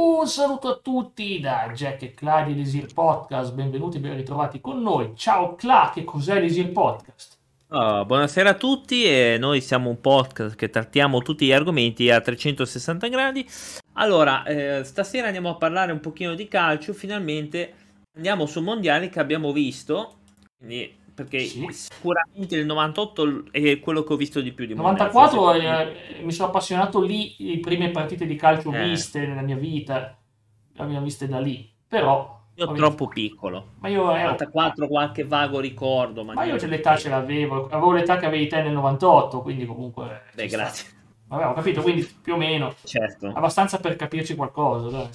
Un saluto a tutti da Jack e Cla di Lesir Podcast, benvenuti e ben ritrovati con noi. Ciao Cla, che cos'è Lesir Podcast? Oh, buonasera a tutti e noi siamo un podcast che trattiamo tutti gli argomenti a 360 gradi. Allora, eh, stasera andiamo a parlare un pochino di calcio, finalmente andiamo su mondiali che abbiamo visto, quindi perché sì. sicuramente il 98 è quello che ho visto di più di 94 eh, mi sono appassionato lì le prime partite di calcio eh. viste nella mia vita le abbiamo viste da lì. Però io ho troppo piccolo. ma io ero 94 qualche vago ricordo ma, ma io l'età ce l'avevo avevo l'età che avevi te nel 98 quindi comunque beh grazie. Vabbè ho capito quindi più o meno. Certo. Abbastanza per capirci qualcosa dai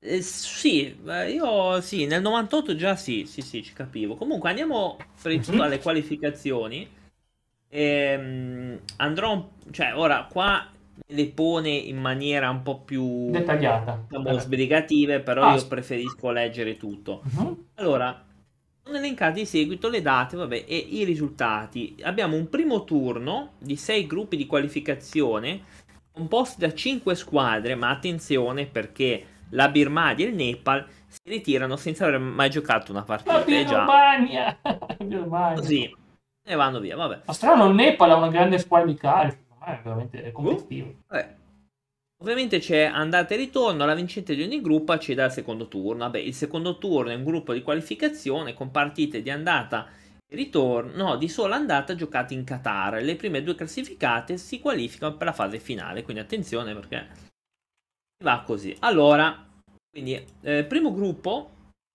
eh, sì, io sì, nel 98 già sì, sì, sì, ci capivo. Comunque andiamo prima di tutto alle qualificazioni. Ehm, andrò, cioè ora qua le pone in maniera un po' più dettagliata, diciamo, sbrigative, però ah, io preferisco leggere tutto. Uh-huh. Allora, sono elencate di seguito le date vabbè, e i risultati. Abbiamo un primo turno di sei gruppi di qualificazione composti da cinque squadre, ma attenzione perché la Birmania e il Nepal si ritirano senza aver mai giocato una partita. La Birmania! Birmania. Così, e vanno via, vabbè. Ma strano, il Nepal ha una grande squadra di calcio, è veramente competitivo. Uh, Ovviamente c'è andata e ritorno, la vincente di ogni gruppo accede al secondo turno. Vabbè, il secondo turno è un gruppo di qualificazione con partite di andata e ritorno, no, di sola andata giocate in Qatar. Le prime due classificate si qualificano per la fase finale, quindi attenzione perché va così. Allora, quindi, eh, primo gruppo,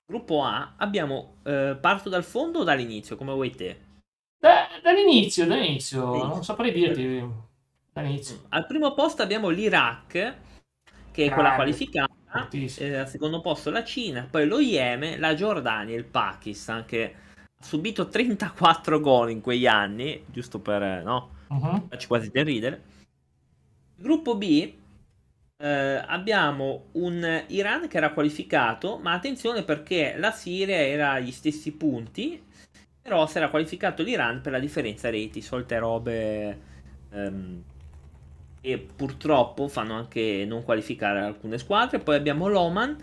gruppo A, abbiamo, eh, parto dal fondo o dall'inizio, come vuoi te? Da, dall'inizio, dall'inizio, non saprei dirti. Dall'inizio. Mm. Al primo posto abbiamo l'Iraq, che è ah, quella qualificata. Eh, al secondo posto la Cina, poi lo Yemen, la Giordania il Pakistan, che ha subito 34 gol in quegli anni, giusto per, eh, no? Uh-huh. Facci quasi da ridere. Gruppo B, eh, abbiamo un Iran che era qualificato, ma attenzione perché la Siria era agli stessi punti, però si era qualificato l'Iran per la differenza reti, solte robe ehm, e purtroppo fanno anche non qualificare alcune squadre. Poi abbiamo l'Oman,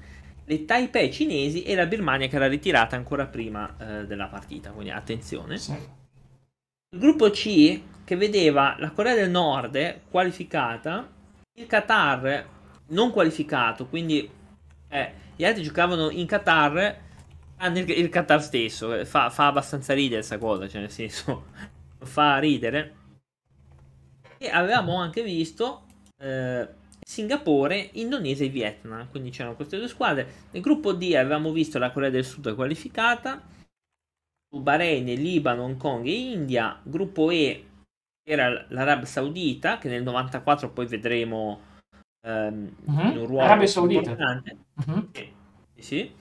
le Taipei cinesi e la Birmania che era ritirata ancora prima eh, della partita, quindi attenzione. Il gruppo C che vedeva la Corea del Nord qualificata il Qatar non qualificato, quindi eh, gli altri giocavano in Qatar, tranne il, il Qatar stesso, eh, fa, fa abbastanza ridere questa cosa, cioè nel senso, fa ridere. E avevamo anche visto eh, Singapore, Indonesia e Vietnam, quindi c'erano queste due squadre. Nel gruppo D avevamo visto la Corea del Sud qualificata, Bahrain, Libano, Hong Kong e India. Gruppo E era l'Arabia Saudita, che nel 94 poi vedremo um, uh-huh. in un ruolo Arabia Saudita. importante. Uh-huh. Sì, sì.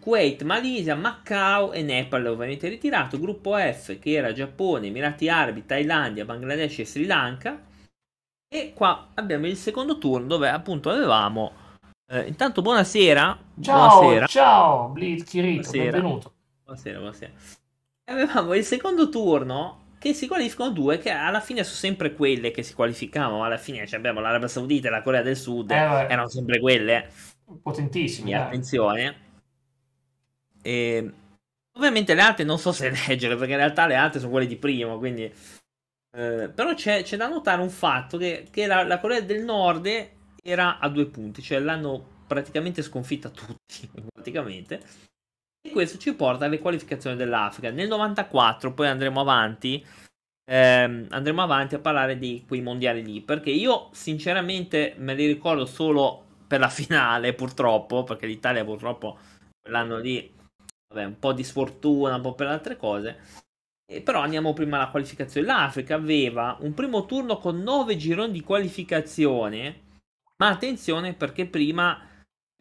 Kuwait, Malaysia, Macau e Nepal ovviamente ritirato. Gruppo F che era Giappone, Emirati Arabi, Thailandia, Bangladesh e Sri Lanka. E qua abbiamo il secondo turno dove appunto avevamo... Eh, intanto buonasera. Ciao, buonasera. ciao, Blitz Kirito, benvenuto. Buonasera, buonasera. Avevamo il secondo turno che si qualificano due che alla fine sono sempre quelle che si qualificavano alla fine cioè abbiamo l'Arabia Saudita e la Corea del Sud eh, erano sempre quelle. Potentissime attenzione. E ovviamente le altre non so se leggere perché in realtà le altre sono quelle di primo quindi eh, però c'è, c'è, da notare un fatto che, che la, la, Corea del Nord era a due punti cioè l'hanno praticamente sconfitta tutti praticamente questo ci porta alle qualificazioni dell'Africa. Nel 94 poi andremo avanti. Ehm, andremo avanti a parlare di quei mondiali lì. Perché io, sinceramente, me li ricordo solo per la finale, purtroppo. Perché l'Italia, purtroppo, quell'anno lì, vabbè, un po' di sfortuna, un po' per altre cose. E però andiamo prima alla qualificazione. L'Africa aveva un primo turno con 9 gironi di qualificazione. Ma attenzione perché prima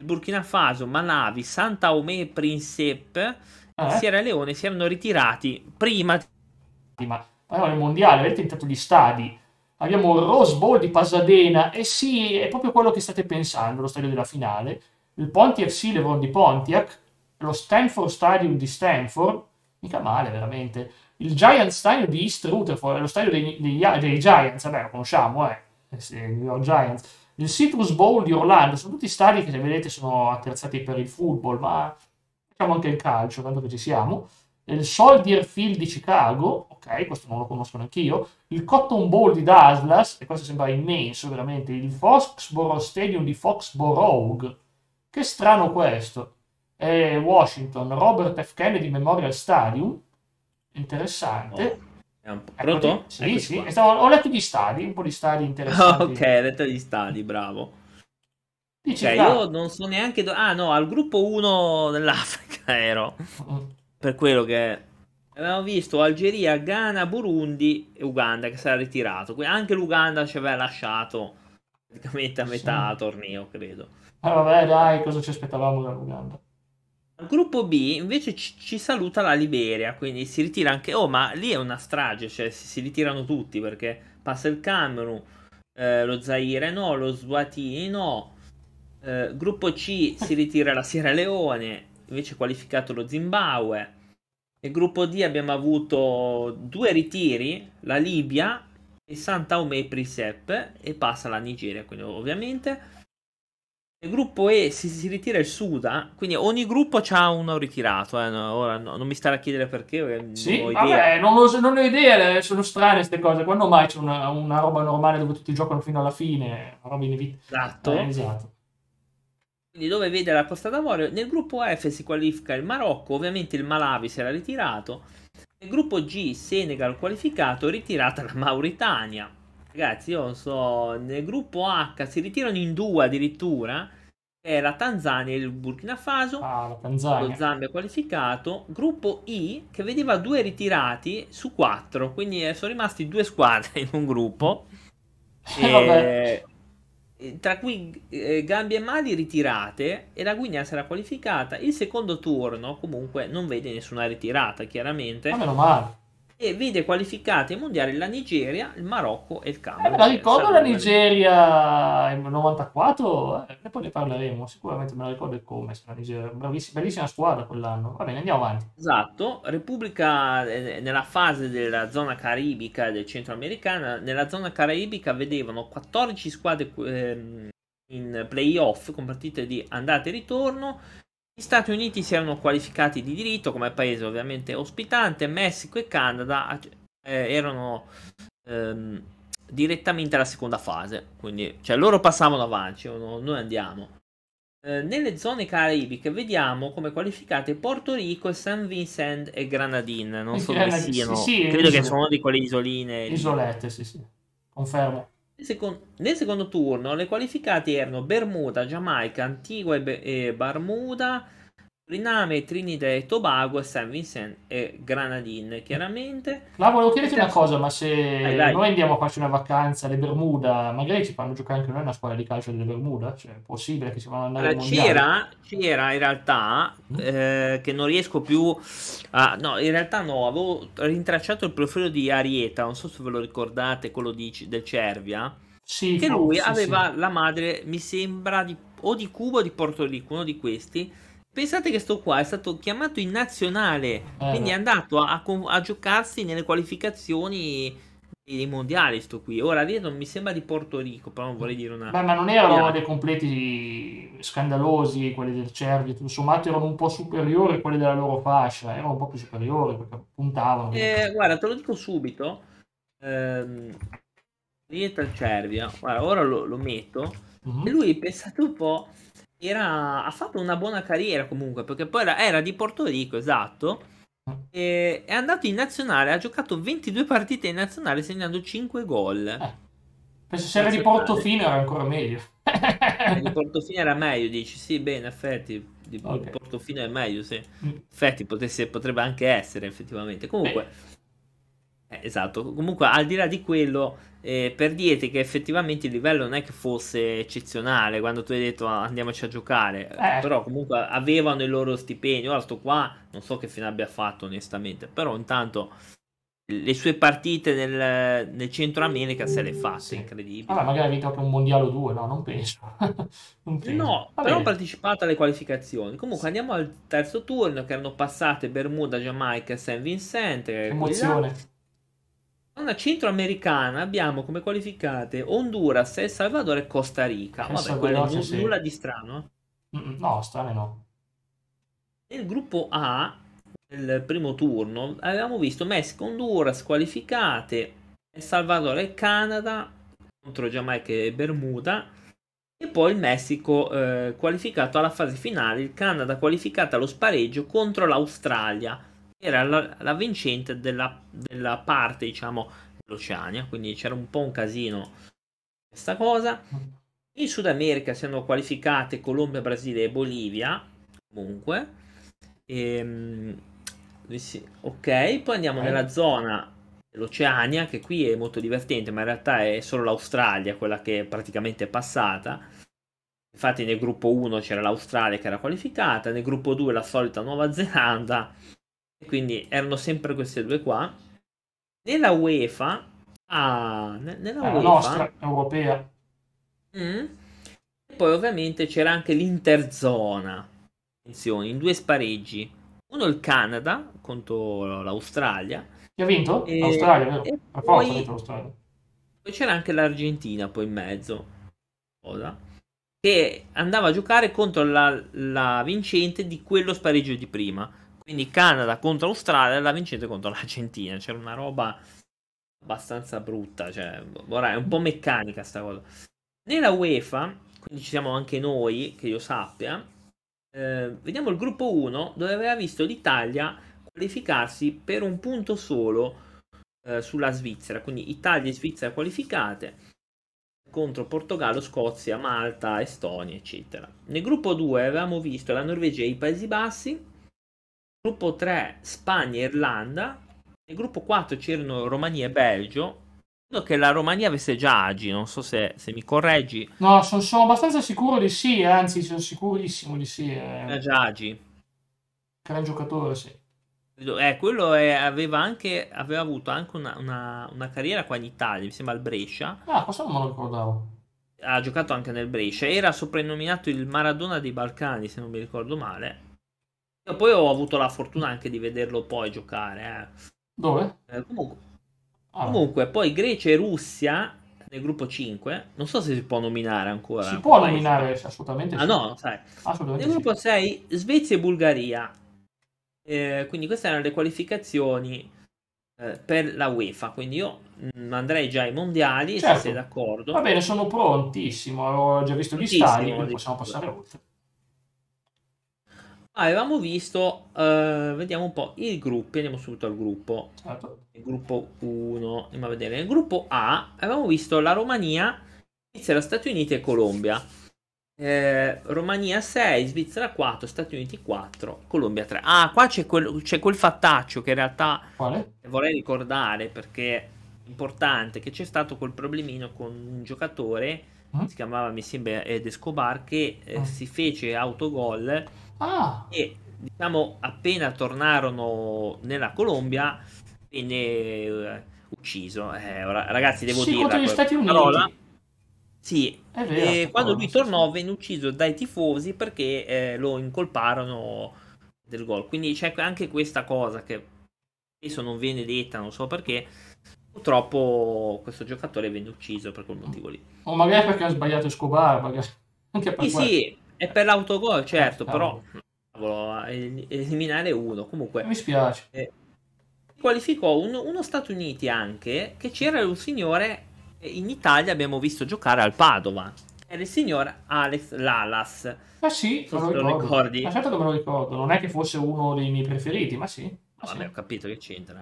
Burkina Faso, Malawi, Santa Ome e Principe eh? Sierra Leone si erano ritirati prima. Ma però nel mondiale avete tentato gli stadi. Abbiamo il Rose Bowl di Pasadena e sì, è proprio quello che state pensando, lo stadio della finale. Il Pontiac Silveron di Pontiac, lo Stanford Stadium di Stanford, mica male veramente. Il Giant Stadium di East Rutherford, lo stadio dei, dei, dei Giants, vabbè lo conosciamo, eh, New York Giants il Citrus Bowl di Orlando, sono tutti stadi che se vedete sono attrezzati per il football, ma facciamo anche il calcio, tanto che ci siamo. Il Soldier Field di Chicago, ok, questo non lo conosco neanche. Il Cotton Bowl di Dallas, e questo sembra immenso veramente. Il Foxborough Stadium di Foxborough. Che strano questo. E Washington, Robert F. Kennedy Memorial Stadium. Interessante. Oh. Pronto? Sì, Eccoci sì. Stavo, ho letto gli stadi, un po' di stadi interessanti. ok, hai letto gli stadi, bravo. Dici, okay, io non so neanche... Do- ah no, al gruppo 1 dell'Africa ero. Per quello che avevamo visto Algeria, Ghana, Burundi e Uganda che si era ritirato. Anche l'Uganda ci aveva lasciato praticamente a metà sì. torneo, credo. Ah, vabbè, dai, cosa ci aspettavamo dall'Uganda? Al gruppo B invece ci, ci, saluta la Liberia, quindi si ritira anche... Oh, ma lì è una strage, cioè si, si ritirano tutti perché passa il Camerun, eh, lo Zaire no, lo Swatini no, eh, gruppo C si ritira la Sierra Leone, invece qualificato lo Zimbabwe. Nel gruppo D abbiamo avuto due ritiri, la Libia e Santa Ome Prisep e passa la Nigeria, quindi ovviamente. Nel gruppo E si, si ritira il Sudan, quindi ogni gruppo ha uno ritirato. Eh. No, ora no, non mi stare a chiedere perché. Sì, non ho idea. Vabbè, non, lo, non ho idea, sono strane queste cose. Quando mai c'è una, una, roba normale dove tutti giocano fino alla fine? Roba inevitabile. Esatto. Eh, esatto. Quindi dove vede la Costa d'Avorio, nel gruppo F si qualifica il Marocco, ovviamente il Malawi si era ritirato. Nel gruppo G Senegal qualificato, ritirata la Mauritania. Ragazzi, io non so, nel gruppo H si ritirano in due addirittura. È la Tanzania e il Burkina Faso. Ah, la Tanzania. Lo Zambia qualificato. Gruppo I che vedeva due ritirati su quattro. Quindi eh, sono rimasti due squadre in un gruppo. E... Eh, tra cui eh, Gambia e Mali ritirate e la Guinea sarà qualificata. Il secondo turno comunque non vede nessuna ritirata, chiaramente. Ma meno male e vede qualificati ai mondiali la Nigeria, il Marocco e il Camerun. Eh, la ricordo la Nigeria in 94 eh, e poi ne parleremo, sicuramente me la ricordo come, la Nigeria, bravissima, bellissima squadra quell'anno. Va bene, andiamo avanti. Esatto, Repubblica eh, nella fase della zona caribica e del centro americana, nella zona caribica vedevano 14 squadre eh, in playoff con partite di andata e ritorno gli Stati Uniti si erano qualificati di diritto come paese ovviamente ospitante, Messico e Canada eh, erano ehm, direttamente alla seconda fase, quindi cioè, loro passavano avanti, noi andiamo. Eh, nelle zone caribiche vediamo come qualificate Porto Rico, San Vincent e Granadine. Non so dove siano, sì, sì, credo che sono di quelle isoline. Isolette, sì, sì, confermo. Nel secondo, turno le qualificate erano Bermuda, Giamaica, Antigua e, Be- e Bermuda, Suriname, Trinidad e Tobago, San Vincent e Granadine, chiaramente. La volevo chiederti una cosa, ma se dai, dai. noi andiamo a farci una vacanza alle Bermuda, magari ci fanno giocare anche noi una squadra di calcio delle Bermuda? Cioè, è possibile che si vanno andare allora, c'era, c'era in realtà, mm. eh, che non riesco più a... No, in realtà no, avevo rintracciato il profilo di Arieta, non so se ve lo ricordate, quello di, del Cervia. Sì, che lui sì, aveva sì. la madre, mi sembra, di, o di Cuba o di Porto Rico, uno di questi Pensate che sto qua è stato chiamato in nazionale, eh, quindi è andato a, a, a, giocarsi nelle qualificazioni dei mondiali. Sto qui. Ora non mi sembra di Porto Rico, però non vorrei dire una. Beh, ma non erano dei completi scandalosi quelli del Cervi, tutto sommato erano un po' superiori quelli della loro fascia, erano un po' più superiori perché puntavano. Eh, guarda, te lo dico subito. Ehm, rientra il Cervia, guarda, ora lo, lo metto. Mm-hmm. E lui, pensate un po' era, ha fatto una buona carriera comunque, perché poi era, era di Porto Rico, esatto. E, è andato in nazionale, ha giocato 22 partite in nazionale segnando 5 gol. Eh. Penso se era di Portofino era ancora meglio. di Portofino era meglio, dici? Sì, beh, in effetti di okay. Portofino è meglio, sì. Mm. In effetti potesse, potrebbe anche essere, effettivamente. Comunque, eh, esatto. Comunque, al di là di quello, eh, per dirti che effettivamente il livello non è che fosse eccezionale quando tu hai detto ah, andiamoci a giocare, eh. però comunque avevano il loro stipendio. Ora sto qua, non so che fine abbia fatto onestamente, però intanto le sue partite nel, nel centro America se le fatte, sì. incredibile. Vabbè, magari vinto anche un mondiale o due, no, non penso. non penso. No, Va però ha partecipato alle qualificazioni. Comunque andiamo al terzo turno che erano passate Bermuda, Giamaica e San Vincent. Emozione. Una centroamericana abbiamo come qualificate Honduras, El Salvador e Costa Rica. Vabbè, quello n- sì. nulla di strano. No, strane no. Nel gruppo A, nel primo turno, avevamo visto Messico, Honduras qualificate, El Salvador e Canada contro Giamaica e Bermuda e poi il Messico eh, qualificato alla fase finale, il Canada qualificato allo spareggio contro l'Australia, era la, la vincente della, della, parte, diciamo, dell'Oceania, quindi c'era un po' un casino questa cosa. In Sud America si hanno qualificate Colombia, Brasile e Bolivia, comunque. E, ehm, ok, poi andiamo nella zona dell'Oceania, che qui è molto divertente, ma in realtà è solo l'Australia quella che è praticamente passata. Infatti nel gruppo 1 c'era l'Australia che era qualificata, nel gruppo 2 la solita Nuova Zelanda, e quindi erano sempre queste due qua. Nella UEFA, ah, nella UEFA, nostra, europea. Mm, poi ovviamente c'era anche l'Interzona, attenzione, in due spareggi. Uno il Canada contro l'Australia. Chi ha vinto? E, L'Australia, vero? E poi, forza l'Australia. Poi c'era anche l'Argentina poi in mezzo. Cosa? Che andava a giocare contro la, la vincente di quello spareggio di prima. Quindi Canada contro Australia e la vincente contro l'Argentina. C'era una roba abbastanza brutta. Cioè, vorrei, è un po' meccanica sta cosa. Nella UEFA, quindi ci siamo anche noi, che io sappia, eh, vediamo il gruppo 1 dove aveva visto l'Italia qualificarsi per un punto solo eh, sulla Svizzera, quindi Italia e Svizzera qualificate contro Portogallo, Scozia, Malta, Estonia, eccetera. Nel gruppo 2 avevamo visto la Norvegia e i Paesi Bassi, gruppo 3 Spagna e Irlanda, nel gruppo 4 c'erano Romania e Belgio, Credo che la Romania avesse già Agi, non so se, se mi correggi. No, sono, sono, abbastanza sicuro di sì, anzi sono sicurissimo di sì. Eh. Era già Agi. Gran giocatore, sì. Eh, quello è, aveva, anche, aveva avuto anche una, una, una, carriera qua in Italia, mi sembra al Brescia. Ah, questo non me lo ricordavo. Ha giocato anche nel Brescia. Era soprannominato il Maradona dei Balcani, se non mi ricordo male. Io poi ho avuto la fortuna anche di vederlo poi giocare. Eh. Dove? Eh, comunque, Ah. Comunque, poi Grecia e Russia nel gruppo 5. Non so se si può nominare ancora. Si può nominare, assolutamente. Ah, sì. no, sai. Assolutamente nel gruppo sì. 6, Svezia e Bulgaria. Eh, quindi queste erano le qualificazioni eh, per la UEFA. Quindi io mm, andrei già ai mondiali, certo. se sei d'accordo. Va bene, sono prontissimo. Ho già visto gli stadi, possiamo passare oltre. Avevamo visto, uh, vediamo un po' i gruppi, andiamo subito al gruppo. Certo. Il gruppo 1, andiamo a vedere. Nel gruppo A avevamo visto la Romania, Svizzera, Stati Uniti e Colombia. Eh, Romania 6, Svizzera 4, Stati Uniti 4, Colombia 3. Ah, qua c'è quel, c'è quel fattaccio che in realtà Quale? vorrei ricordare perché è importante, che c'è stato quel problemino con un giocatore, mm? si chiamava mi sembra Ed Escobar, che eh, mm. si fece autogol Ah. E diciamo appena tornarono nella Colombia venne eh, ucciso. Eh, ragazzi, devo sì, dire Stati Uniti. Parola. Sì, vero, quando lui tornò venne ucciso dai tifosi perché eh, lo incolparono del gol. Quindi c'è anche questa cosa che spesso non viene detta, non so perché. Purtroppo questo giocatore venne ucciso per quel motivo lì. O magari perché ha sbagliato Escobar, magari anche per sì, sì, è per l'autogol, certo, eh, però cavolo, eliminare uno. Comunque, mi spiace. Eh, qualificò un, uno Stati Uniti anche, che c'era un signore, in Italia abbiamo visto giocare al Padova. Era il signor Alex Lalas. Ah sì, so lo, lo ricordi. Ma certo che me lo ricordo, non è che fosse uno dei miei preferiti, ma sì. Ma vabbè, sì. ho capito che c'entra.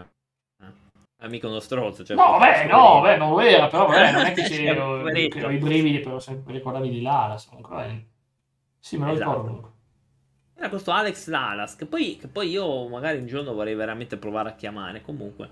Eh. Mica uno strozzo. Cioè no, beh, no, beh, non lo era, però beh, non è che c'erano i brividi per ricordarmi di Lalas. Comunque, sì, me lo esatto. ricordo. Era questo Alex Lalas, che poi, che poi io magari un giorno vorrei veramente provare a chiamare. Comunque,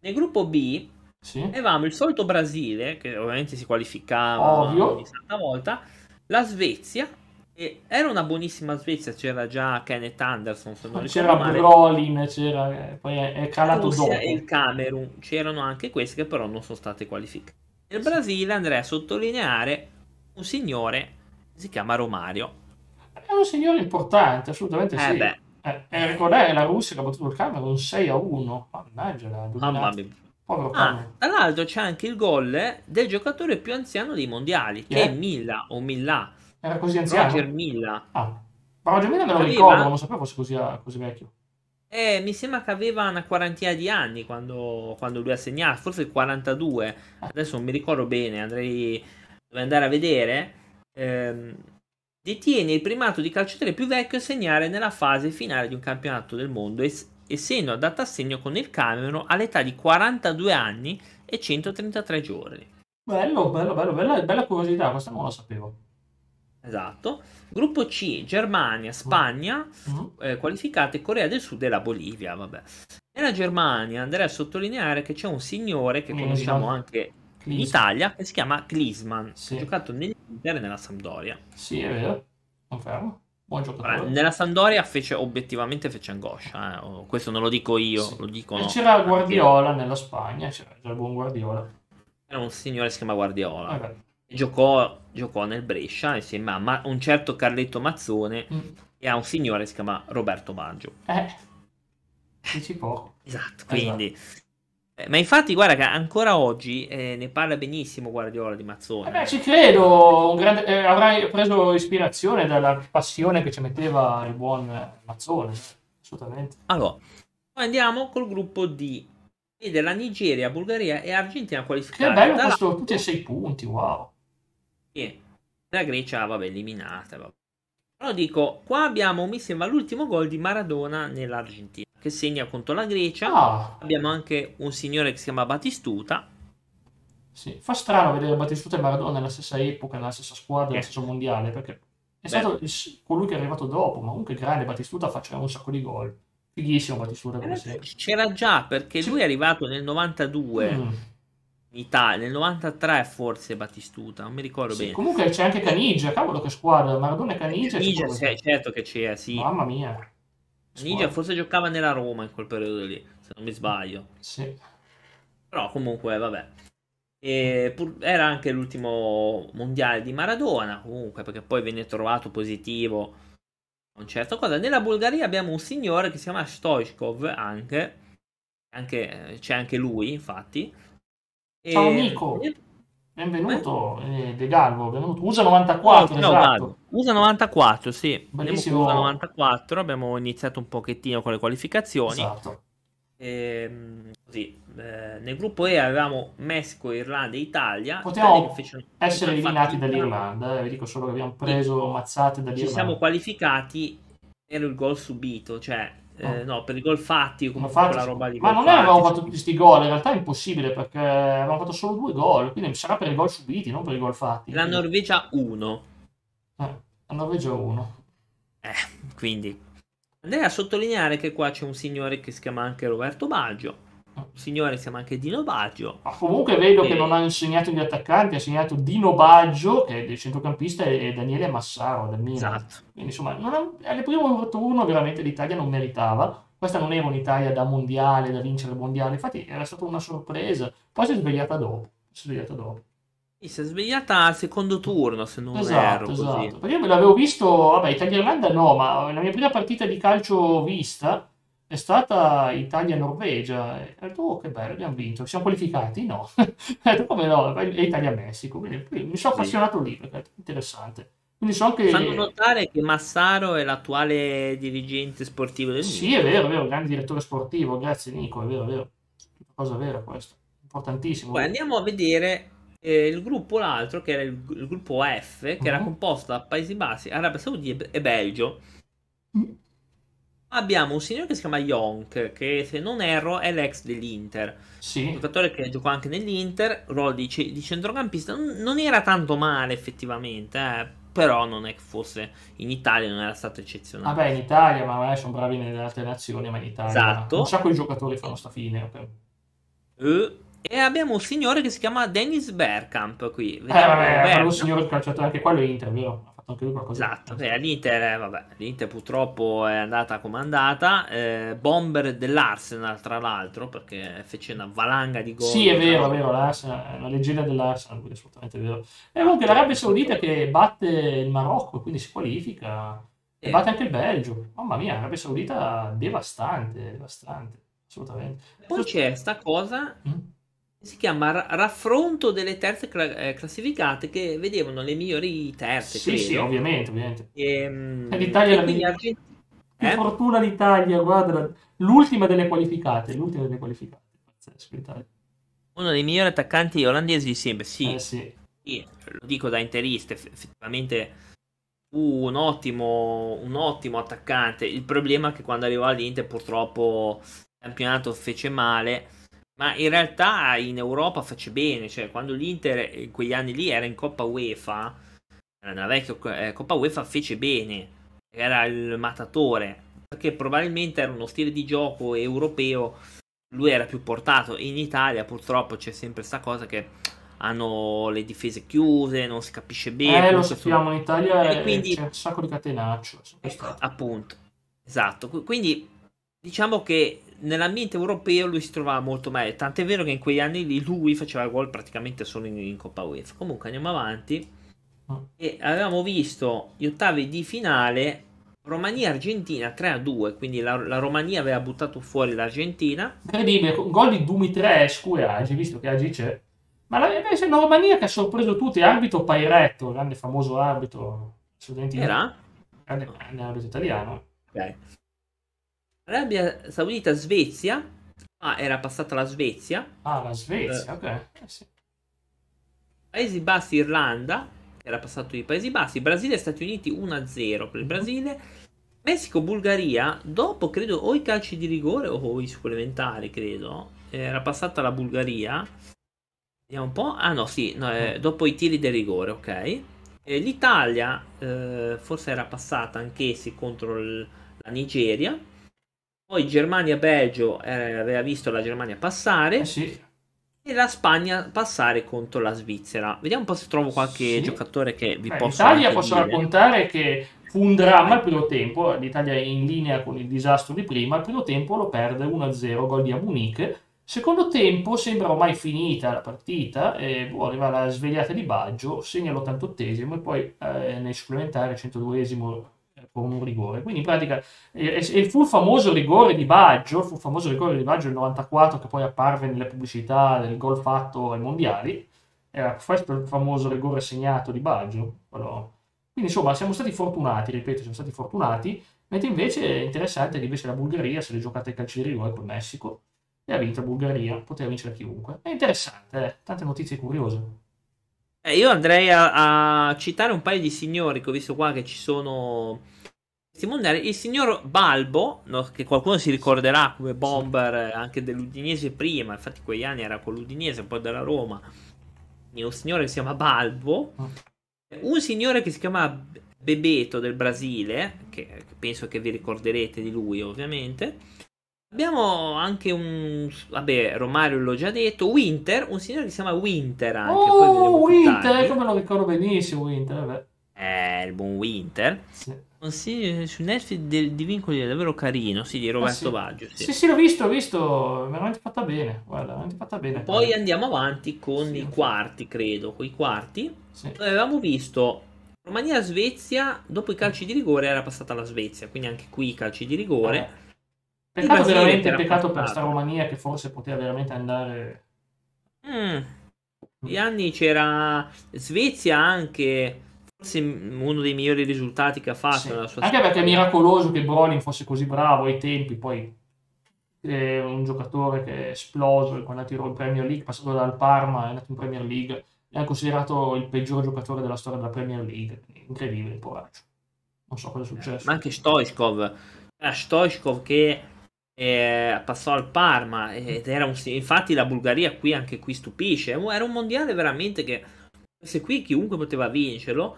nel gruppo B sì. avevamo il solito Brasile, che ovviamente si qualificava Ovvio. ogni santa volta, la Svezia, e era una buonissima Svezia, c'era già Kenneth Anderson, se non c'era Brolin, c'era, poi è, calato dopo. E il Camerun, c'erano anche questi che però non sono stati qualificati. Nel Brasile andrei a sottolineare un signore si chiama Romario. È un signore importante, assolutamente eh sì. Eh, eh, ricordare la Russia che ha battuto il Camerun 6 a 1. Mannaggia, Mamma mia. Povero ah, tra l'altro c'è anche il gol del giocatore più anziano dei mondiali, che yeah. è Milla o Milla. Era così anziano? Roger Milla. Ah, ma Roger Milla me lo aveva... ricordo, non sapevo fosse così, così vecchio. Eh, mi sembra che aveva una quarantina di anni quando, quando lui ha segnato, forse 42. Adesso non mi ricordo bene, andrei devo andare a vedere. Eh, detiene il primato di calciatore più vecchio a segnare nella fase finale di un campionato del mondo, es- essendo andato a segno con il Camerun all'età di 42 anni e 133 giorni. Bello, bello, bello, bella, bella curiosità, questa non la sapevo. Esatto. Gruppo C, Germania, Spagna, mm-hmm. eh, qualificate Corea del Sud e la Bolivia. Vabbè. Nella Germania andrei a sottolineare che c'è un signore che conosciamo anche in Italia che si chiama Klisman, sì. ha giocato nell'Inter e nella Sampdoria. Sì, è vero, confermo. Buon giocatore. nella Sampdoria fece obiettivamente fece angoscia, eh. questo non lo dico io, sì. lo dicono. E c'era Guardiola nella Spagna, c'era già il buon Guardiola. Era un signore che si chiama Guardiola. Ah, giocò, giocò, nel Brescia insieme a Ma- un certo Carletto Mazzone mm. e a un signore che si chiama Roberto Maggio. Eh, dici poco. Esatto, quindi... Esatto. Eh, ma infatti, guarda che ancora oggi eh, ne parla benissimo Guardiola di Mazzone. Eh beh, ci credo, grande, eh, avrai preso ispirazione dalla passione che ci metteva il buon Mazzone, assolutamente. Allora, andiamo col gruppo D. Vede la Nigeria, Bulgaria e Argentina qualificate. Che bello questo, tutti e sei punti, wow. Sì. La Grecia, vabbè, eliminata. Vabbè. Però dico, qua abbiamo, mi sembra, l'ultimo gol di Maradona nell'Argentina che segna contro la Grecia. Ah. Abbiamo anche un signore che si chiama Batistuta. Sì, fa strano vedere Batistuta e Maradona nella stessa epoca, nella stessa squadra, nello stesso mondiale, perché è stato colui che è arrivato dopo, ma comunque grande Batistuta faceva un sacco di gol. Fighissimo Batistuta come eh, C'era già, perché sì. lui è arrivato nel 92. Mm. In Italia, nel 93 forse Batistuta, non mi ricordo sì, bene. Comunque c'è anche Canigia, cavolo che squadra, Maradona e Canigia. Canigia, certo che c'è, sì. Mamma mia. Ninja forse giocava nella Roma in quel periodo lì, se non mi sbaglio. Sì. Però comunque, vabbè. E pur, era anche l'ultimo mondiale di Maradona, comunque, perché poi venne trovato positivo un certo cosa. Nella Bulgaria abbiamo un signore che si chiama Stoichkov, anche. anche c'è anche lui, infatti. Ciao Nico. E... Benvenuto, eh, De Galvo, benvenuto. USA 94, no, esatto. USA 94, sì. Bellissimo. USA 94, abbiamo iniziato un pochettino con le qualificazioni. Esatto. E, ehm, così, eh, nel gruppo E avevamo Messico, Irlanda eItalia. Potevamo essere eliminati dall'Irlanda, eh, vi dico solo che abbiamo preso mazzate dall'Irlanda. Ci siamo qualificati per il gol subito, cioè eh, no, per i gol fatti, comunque fatti, quella roba lì. Ma non fatti, avevamo fatto tutti questi gol, in realtà è impossibile perché avevamo fatto solo due gol, quindi sarà per i gol subiti, non per i gol fatti. La quindi. Norvegia 1. Eh, la Norvegia 1. Eh, quindi. Andrei a sottolineare che qua c'è un signore che si chiama anche Roberto Baggio signore si chiama anche Dino Baggio. Ma comunque vedo e... che non ha insegnato gli attaccanti, ha insegnato Dino Baggio, che è del centrocampista, e Daniele Massaro del Milan. Esatto. Quindi insomma, non ha, alle prime turno veramente l'Italia non meritava. Questa non era un'Italia da mondiale, da vincere il mondiale, infatti era stata una sorpresa. Poi si è svegliata dopo. Si è svegliata dopo. Si è svegliata al secondo turno, se non esatto, erro. Esatto. Così. Perché io me l'avevo visto, vabbè, Italia-Irlanda no, ma la mia prima partita di calcio vista è stata Italia-Norvegia. E ho detto, oh, che bello, abbiamo vinto. Siamo qualificati? No. detto, come no? È Italia-Messico. Quindi mi sono appassionato lì perché è interessante. Quindi so che... Fanno notare che Massaro è l'attuale dirigente sportivo del Sì, è vero, è vero, grande direttore sportivo. Grazie Nico, è vero, è vero. Cosa vera questa. Importantissimo. Poi andiamo a vedere eh, il gruppo, l'altro, che era il, il gruppo F, che uh-huh. era mhm. composto da Paesi Bassi, Arabia Saudita e Belgio. Mm abbiamo un signore che si chiama Yonk, che se non erro è l'ex dell'Inter. Sì. Un giocatore che giocò anche nell'Inter, ruolo di, di centrocampista. Non era tanto male effettivamente, eh, però non è che fosse in Italia, non era stato eccezionale. Vabbè, in Italia, ma magari sono bravi nelle altre nazioni, ma in Italia esatto. un sacco di giocatori fanno sta fine. Uh, e abbiamo un signore che si chiama Dennis Bergkamp qui. Vediamo eh, vabbè, è un signore calciatore, anche quello è Inter, vero? Anche lui qualcosa. Esatto, beh, l'Inter, eh, vabbè, l'Inter purtroppo è andata come andata. Eh, bomber dell'Arsenal, tra l'altro, perché fece una valanga di gol. Sì, è vero, è vero, l'Arsenal una leggenda dell'Arsenal, è assolutamente vero. E comunque l'Arabia Saudita che batte il Marocco, quindi si qualifica. E batte anche il Belgio. Mamma mia, l'Arabia Saudita devastante, devastante, assolutamente. Poi c'è sta cosa... Mm? Si chiama raffronto delle terze eh, classificate che vedevano le migliori terze. Sì, credo. sì, ovviamente. ovviamente. Ehm, E, L'Italia e la Argent- Che eh? fortuna l'Italia, guarda, l'ultima delle qualificate, l'ultima delle qualificate. Pazzesco, l'Italia. uno dei migliori attaccanti olandesi di sempre. Sì, Eh, sì. sì, lo dico da interista, eff- effettivamente fu un ottimo, un ottimo attaccante. Il problema è che quando arrivò all'Inter purtroppo il campionato fece male, ma in realtà in Europa fece bene, cioè quando l'Inter in quegli anni lì era in Coppa UEFA, era nella vecchia eh, Coppa UEFA fece bene, era il matatore, perché probabilmente era uno stile di gioco europeo, lui era più portato. In Italia purtroppo c'è sempre questa cosa che hanno le difese chiuse, non si capisce bene. Eh, lo sappiamo, in Italia E eh, quindi- c'è un sacco di catenaccio. stato. appunto, esatto. Qu- Quindi diciamo che nell'ambiente europeo lui si trovava molto meglio. Tant'è vero che in quegli anni lì lui faceva gol praticamente solo in, in Coppa UEFA. Comunque andiamo avanti. Mm. E avevamo visto gli ottavi di finale Romania-Argentina 3-2. Quindi la, la Romania aveva buttato fuori l'Argentina. Incredibile, gol di Dumitrescu e Agi, visto che Agi c'è. Ma la, invece la Romania che ha sorpreso tutti, arbitro Pairetto, grande famoso arbitro, Era? grande, grande arbitro italiano. Ok. Arabia Saudita-Svezia. Ah, era passata la Svezia. Ah, la Svezia, ok. Eh, sì. Paesi Bassi Irlanda, che era passato i Paesi Bassi, Brasile e Stati Uniti 1-0 per il Brasile, Messico Bulgaria, dopo credo o i calci di rigore o i supplementari, credo, era passata la Bulgaria. Vediamo un po'. Ah no, sì, no, eh, dopo i tiri del rigore, ok. Eh, L'Italia eh, forse era passata anch'essi contro il- la Nigeria. Poi Germania-Belgio eh, aveva visto la Germania passare Eh, sì. e la Spagna passare contro la Svizzera. Vediamo un po' se trovo qualche Sì. giocatore che vi Beh, posso L'Italia posso dire. raccontare che fu un dramma il primo tempo, l'Italia è in linea con il disastro di prima, il primo tempo lo perde 1-0, gol di Amunique. Secondo tempo sembra ormai finita la partita, e boh, arriva la svegliata di Baggio, segna l'88esimo e poi eh, nel supplementare 102esimo eh, con un rigore. Quindi in pratica eh, e fu il famoso rigore di Baggio, fu il famoso rigore di Baggio del 94 che poi apparve nelle pubblicità del gol fatto ai mondiali. Era questo il famoso rigore segnato di Baggio. quello- Quindi insomma siamo stati fortunati, ripeto, siamo stati fortunati, mentre invece è interessante che invece la Bulgaria se l'è giocata ai calci di rigore col Messico e ha vinto la Bulgaria, poteva vincere chiunque. È interessante, eh, tante notizie curiose. Eh, io andrei a, a citare un paio di signori che ho visto qua che ci sono mondiali. Il signor Balbo, no, che qualcuno si ricorderà come bomber eh, anche dell'Udinese prima, infatti quegli anni era con l'Udinese, poi della Roma. Un signore che si chiama Balbo. Mm. Un signore che si chiama Bebeto del Brasile, che, penso che vi ricorderete di lui ovviamente. Abbiamo anche un... Vabbè, Romario l'ho già detto. Winter, un signore che si chiama Winter anche. Oh, Winter, tardi. come lo ricordo benissimo Winter, vabbè. Eh, il buon Winter. Sì. Consiglio su Netflix del, di vincoli è davvero carino, sì, di Roberto Ah, sì. Baggio. sì. Sì, sì, l'ho visto, l'ho visto, veramente fatta bene, guarda, veramente fatta bene. Poi andiamo avanti con Sì. i quarti, credo, con i quarti. Sì. Dove avevamo visto Romania-Svezia, dopo i calci di rigore era passata la Svezia, quindi anche qui i calci di rigore. Eh. Peccato veramente, era peccato per passato. sta Romania che forse poteva veramente andare... Mm. Gli anni c'era Svezia anche, forse uno dei migliori risultati che ha fatto Sì. nella sua Anche perché è miracoloso che Brolin fosse così bravo ai tempi, poi è un giocatore che è esploso quando andato in Premier League, passato dal Parma, è andato in Premier League, è considerato il peggior giocatore della storia della Premier League, incredibile il poveraccio. Non so cosa è successo. ma anche Stoichkov era Stoichkov che eh, passò al Parma ed era un infatti la Bulgaria qui anche qui stupisce era un mondiale veramente che se qui chiunque poteva vincerlo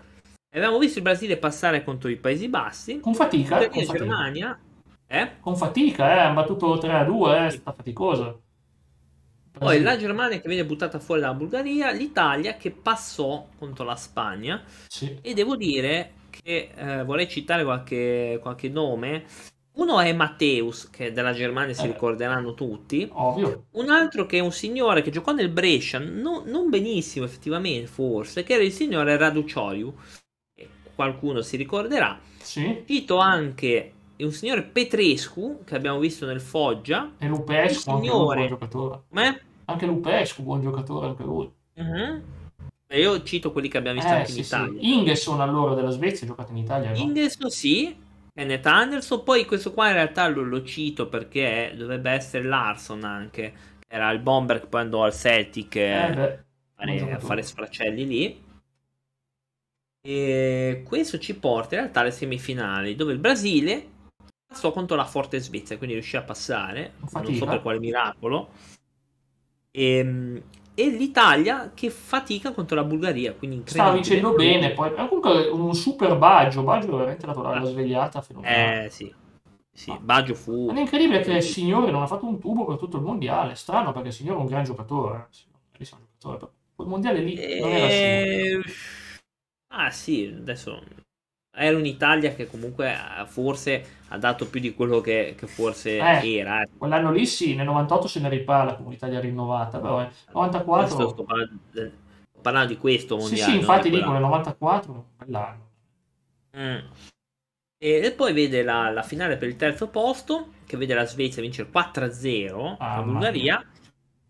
avevamo visto il Brasile passare contro i Paesi Bassi Con fatica, eh, con fatica. Germania eh? Con fatica, eh, hanno battuto 3-2, eh, è stata faticosa. poi la Germania che viene buttata fuori dalla Bulgaria l'Italia che passò contro la Spagna Sì. e devo dire che eh, vorrei citare qualche, qualche nome uno è Matteus che della Germania si Eh. ricorderanno tutti Ovvio. Un altro che è un signore che giocò nel Brescia, no- non benissimo effettivamente forse, che era il signore Raducioliu. Qualcuno si ricorderà. Sì. Cito anche un signore Petrescu che abbiamo visto nel Foggia. E Lupescu, Il anche lui, signore. buon giocatore. Come? anche Lupescu, buon giocatore anche lui. Uh-huh. Io cito quelli che abbiamo visto eh, anche sì, in Italia. Sì. Ingesson allora della Svezia giocato in Italia. No? Ingesson sì, Kenneth Anderson, poi questo qua in realtà lo, lo cito perché dovrebbe essere Larson anche, era il bomber che poi andò al Celtic eh, beh, fare, a fare sfracelli lì. E questo ci porta in realtà alle semifinali dove il Brasile passò contro la forte Svezia, quindi riuscì a passare, Fatica. non so per quale miracolo. E, ehm, e, l'Italia che fatica contro la Bulgaria, quindi Stava vincendo bene, poi comunque un super Baggio, Baggio veramente la, la svegliata fenomenale. Eh sì. Sì, Baggio fu. È incredibile che il signore non ha fatto un tubo per tutto il mondiale. Strano perché il signore è un gran giocatore. Eh. giocatore. Il mondiale lì e... non era eh, Ah, sì, adesso era un'Italia che comunque eh, forse ha dato più di quello che, che forse eh, era. Eh. Quell'anno lì sì, nel 98 se ne ripara come Italia rinnovata, però nel 94... Sto, sto, parlando, sto, parlando, di questo mondiale. Sì, sì, infatti dico, nel 94, bell'anno. Mm. E, e, poi vede la, la, finale per il terzo posto, che vede la Svezia vincere 4-0 ah, la Bulgaria,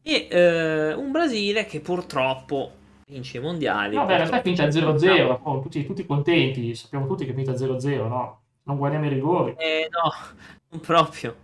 e eh, un Brasile che purtroppo vince i mondiali. Vabbè, in realtà finita 0-0, oh, tutti, tutti, contenti, sappiamo tutti che finita 0-0, no? Non guardiamo i rigori. Eh no, non proprio.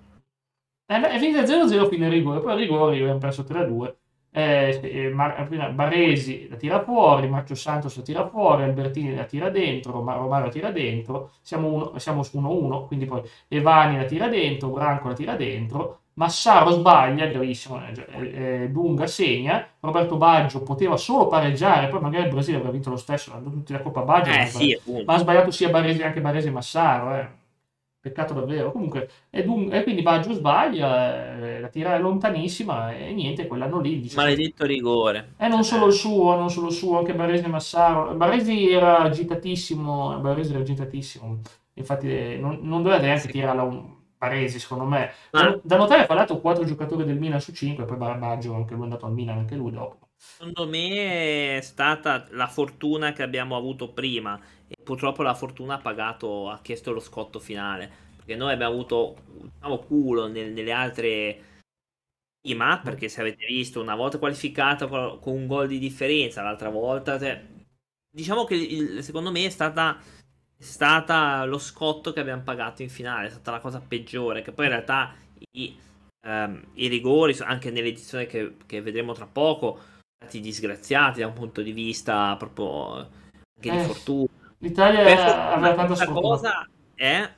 Eh, è finita 0-0 fino ai rigori, poi ai rigori abbiamo perso 3-2. Eh, eh Mar- Baresi la tira fuori, Marcio Santos la tira fuori, Albertini la tira dentro, Romario la tira dentro, siamo, uno, siamo su 1-1, quindi poi Evani la tira dentro, Branco la tira dentro, Massaro sbaglia, gravissimo, eh, eh, Dunga segna, Roberto Baggio poteva solo pareggiare, poi magari il Brasile avrebbe vinto lo stesso, hanno tutti la Coppa Baggio, eh, sì, ma ha sbagliato sia Baresi, anche Baresi e Massaro, eh. peccato davvero. Comunque, e, Dunga, e quindi Baggio sbaglia, eh, la tira è lontanissima e niente, quell'anno lì... Diciamo, Maledetto rigore. E non solo il suo, non solo il suo, anche Baresi e Massaro. Baresi era agitatissimo, Baresi era agitatissimo, infatti eh, non, non doveva neanche sì. tirarla un Paresi, secondo me. Ah. Da notare, fra l'altro, 4 giocatori del Milan su 5, poi Barbaggio, anche lui è andato al Milan, anche lui dopo. Secondo me è stata la fortuna che abbiamo avuto prima e purtroppo la fortuna ha pagato, ha chiesto lo scotto finale, perché noi abbiamo avuto diciamo, culo nel, nelle altre prima, perché se avete visto una volta qualificata con, un gol di differenza, l'altra volta... Cioè, diciamo che il, secondo me è stata è stata lo scotto che abbiamo pagato in finale, è stata la cosa peggiore, che poi in realtà i, um, i rigori, anche nell'edizione che, che, vedremo tra poco, sono stati disgraziati da un punto di vista proprio anche eh, di fortuna. L'Italia aveva tanta sfortuna. cosa è...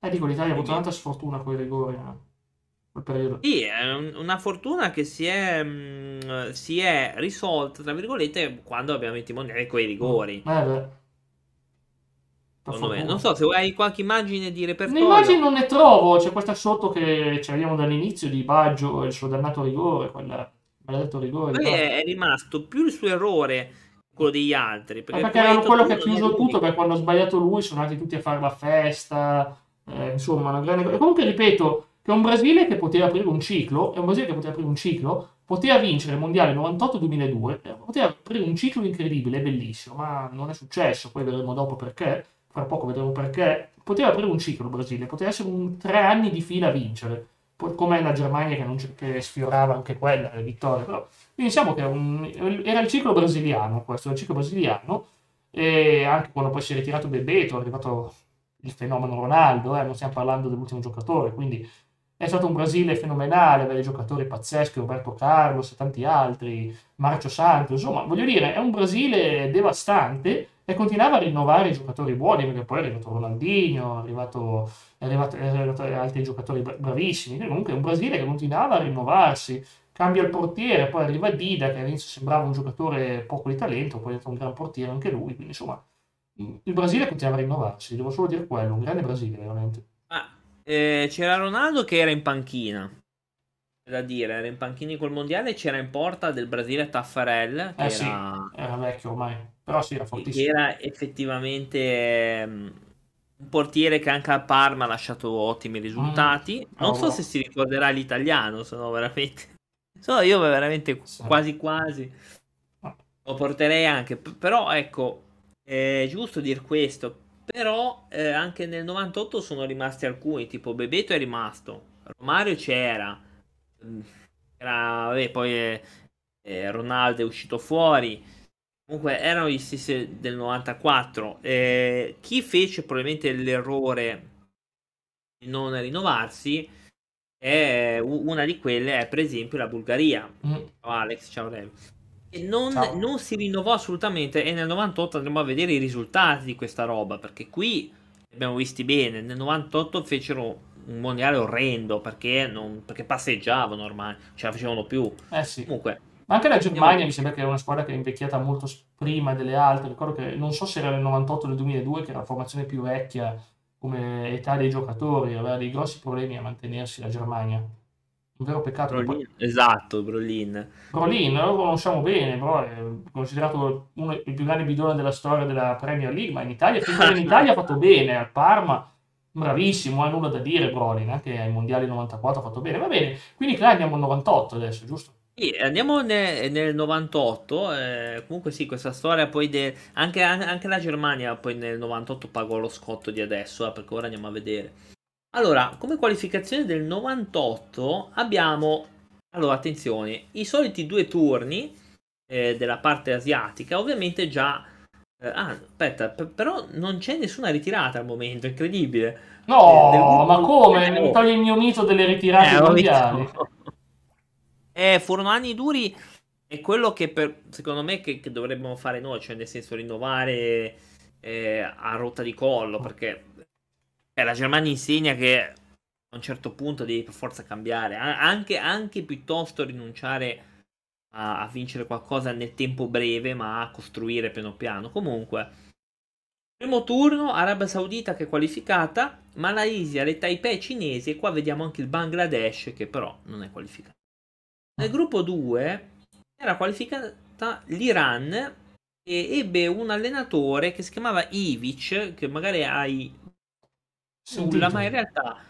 Eh, dico, l'Italia ha avuto tanta sfortuna con i rigori, no? Periodo. Sì, è una fortuna che si è, mh, mm, si è, risolta, tra virgolette, quando abbiamo vinto i mondiali con i rigori. Eh, beh. Non so se hai qualche immagine di repertorio. L'immagine non ne trovo, c'è questa sotto che ci abbiamo dall'inizio di Baggio, il suo dannato rigore, quel maledetto rigore. Poi è, è, rimasto più il suo errore quello degli altri. Perché, perché era quello che ha chiuso tutto, perché quando ha sbagliato lui sono andati tutti a fare la festa, eh, insomma, una grande... Comunque ripeto, che è un Brasile che poteva aprire un ciclo, è un Brasile che poteva aprire un ciclo, poteva vincere il mondiale 98-2002, eh, poteva aprire un ciclo incredibile, bellissimo, ma non è successo, poi vedremo dopo perché fra poco vedremo perché, poteva aprire un ciclo il Brasile, poteva essere un tre anni di fila a vincere, come la Germania che, non, che sfiorava anche quella, le vittorie, però diciamo che un, era il ciclo brasiliano, questo, il ciclo brasiliano, e anche quando poi si è ritirato Bebeto, è arrivato il fenomeno Ronaldo, eh, non stiamo parlando dell'ultimo giocatore, quindi è stato un Brasile fenomenale, avere giocatori pazzeschi, Roberto Carlos e tanti altri, Marcio Santos, insomma, voglio dire, è un Brasile devastante e continuava a rinnovare i giocatori buoni, perché poi è arrivato Ronaldinho, è arrivato, è arrivato, è arrivato altri giocatori bravissimi, comunque è un Brasile che continuava a rinnovarsi, cambia il portiere, poi arriva Dida che all'inizio sembrava un giocatore poco di talento, poi è un gran portiere anche lui, quindi insomma il Brasile continuava a rinnovarsi, devo solo dire quello, un grande Brasile veramente. Ah, eh, c'era Ronaldo che era in panchina, da dire, era in panchina col mondiale, c'era in porta del Brasile Taffarel, eh era... Sì, era vecchio ormai però sì, era fortissimo. Era effettivamente um, un portiere che anche a Parma ha lasciato ottimi risultati. Mm. Non so se si ricorderà l'italiano, sono veramente... So, io veramente sì. quasi quasi lo porterei anche. Però ecco, è giusto dire questo. Però eh, anche nel 98 sono rimasti alcuni, tipo Bebeto è rimasto, Romario c'era. Mm, era, vabbè, poi eh, eh, Ronaldo è uscito fuori. Comunque erano gli stessi del 94. Eh, chi fece probabilmente l'errore di non rinnovarsi è una di quelle è per esempio la Bulgaria. Mm. Oh, Alex, ciao Rev. E non, non, si rinnovò assolutamente e nel 98 andremo a vedere i risultati di questa roba perché qui abbiamo visti bene. Nel 98 fecero un mondiale orrendo perché, non, perché passeggiavano ormai, ce la facevano più. Eh sì. Comunque, ma anche la Germania mi sembra che è una squadra che è invecchiata molto prima delle altre. Ricordo che non so se era nel 98 o nel 2002, che era la formazione più vecchia come età dei giocatori, aveva dei grossi problemi a mantenersi la Germania. Un vero peccato. Brolin, poi... Esatto, Brolin. Brolin, lo conosciamo bene, però è considerato uno dei più grandi bidoni della storia della Premier League, ma in Italia, in Italia ha fatto bene, al Parma bravissimo, ha nulla da dire Brolin, anche ai mondiali 94 ha fatto bene. Va bene, quindi là andiamo al 98 adesso, giusto? Sì, andiamo nel, nel 98, eh, comunque sì, questa storia poi de... anche, anche, la Germania poi nel 98 pagò lo scotto di adesso, eh, perché ora andiamo a vedere. Allora, come qualificazione del 98 abbiamo, allora attenzione, i soliti due turni eh, della parte asiatica, ovviamente già... Eh, ah, aspetta, p- però non c'è nessuna ritirata al momento, incredibile. No, ma come? Mi togli il mio mito delle ritirate eh, mondiali. Eh, furono anni duri e quello che per, secondo me che, che dovremmo fare noi, cioè nel senso rinnovare eh, a rotta di collo, perché eh, la Germania insegna che a un certo punto devi per forza cambiare, anche, anche piuttosto rinunciare a, a, vincere qualcosa nel tempo breve, ma a costruire piano piano. Comunque, primo turno, Arabia Saudita che è qualificata, Malaysia, le Taipei cinesi e qua vediamo anche il Bangladesh che però non è qualificato. Nel gruppo 2 era qualificata l'Iran e ebbe un allenatore che si chiamava Ivic, che magari hai nulla, ma in realtà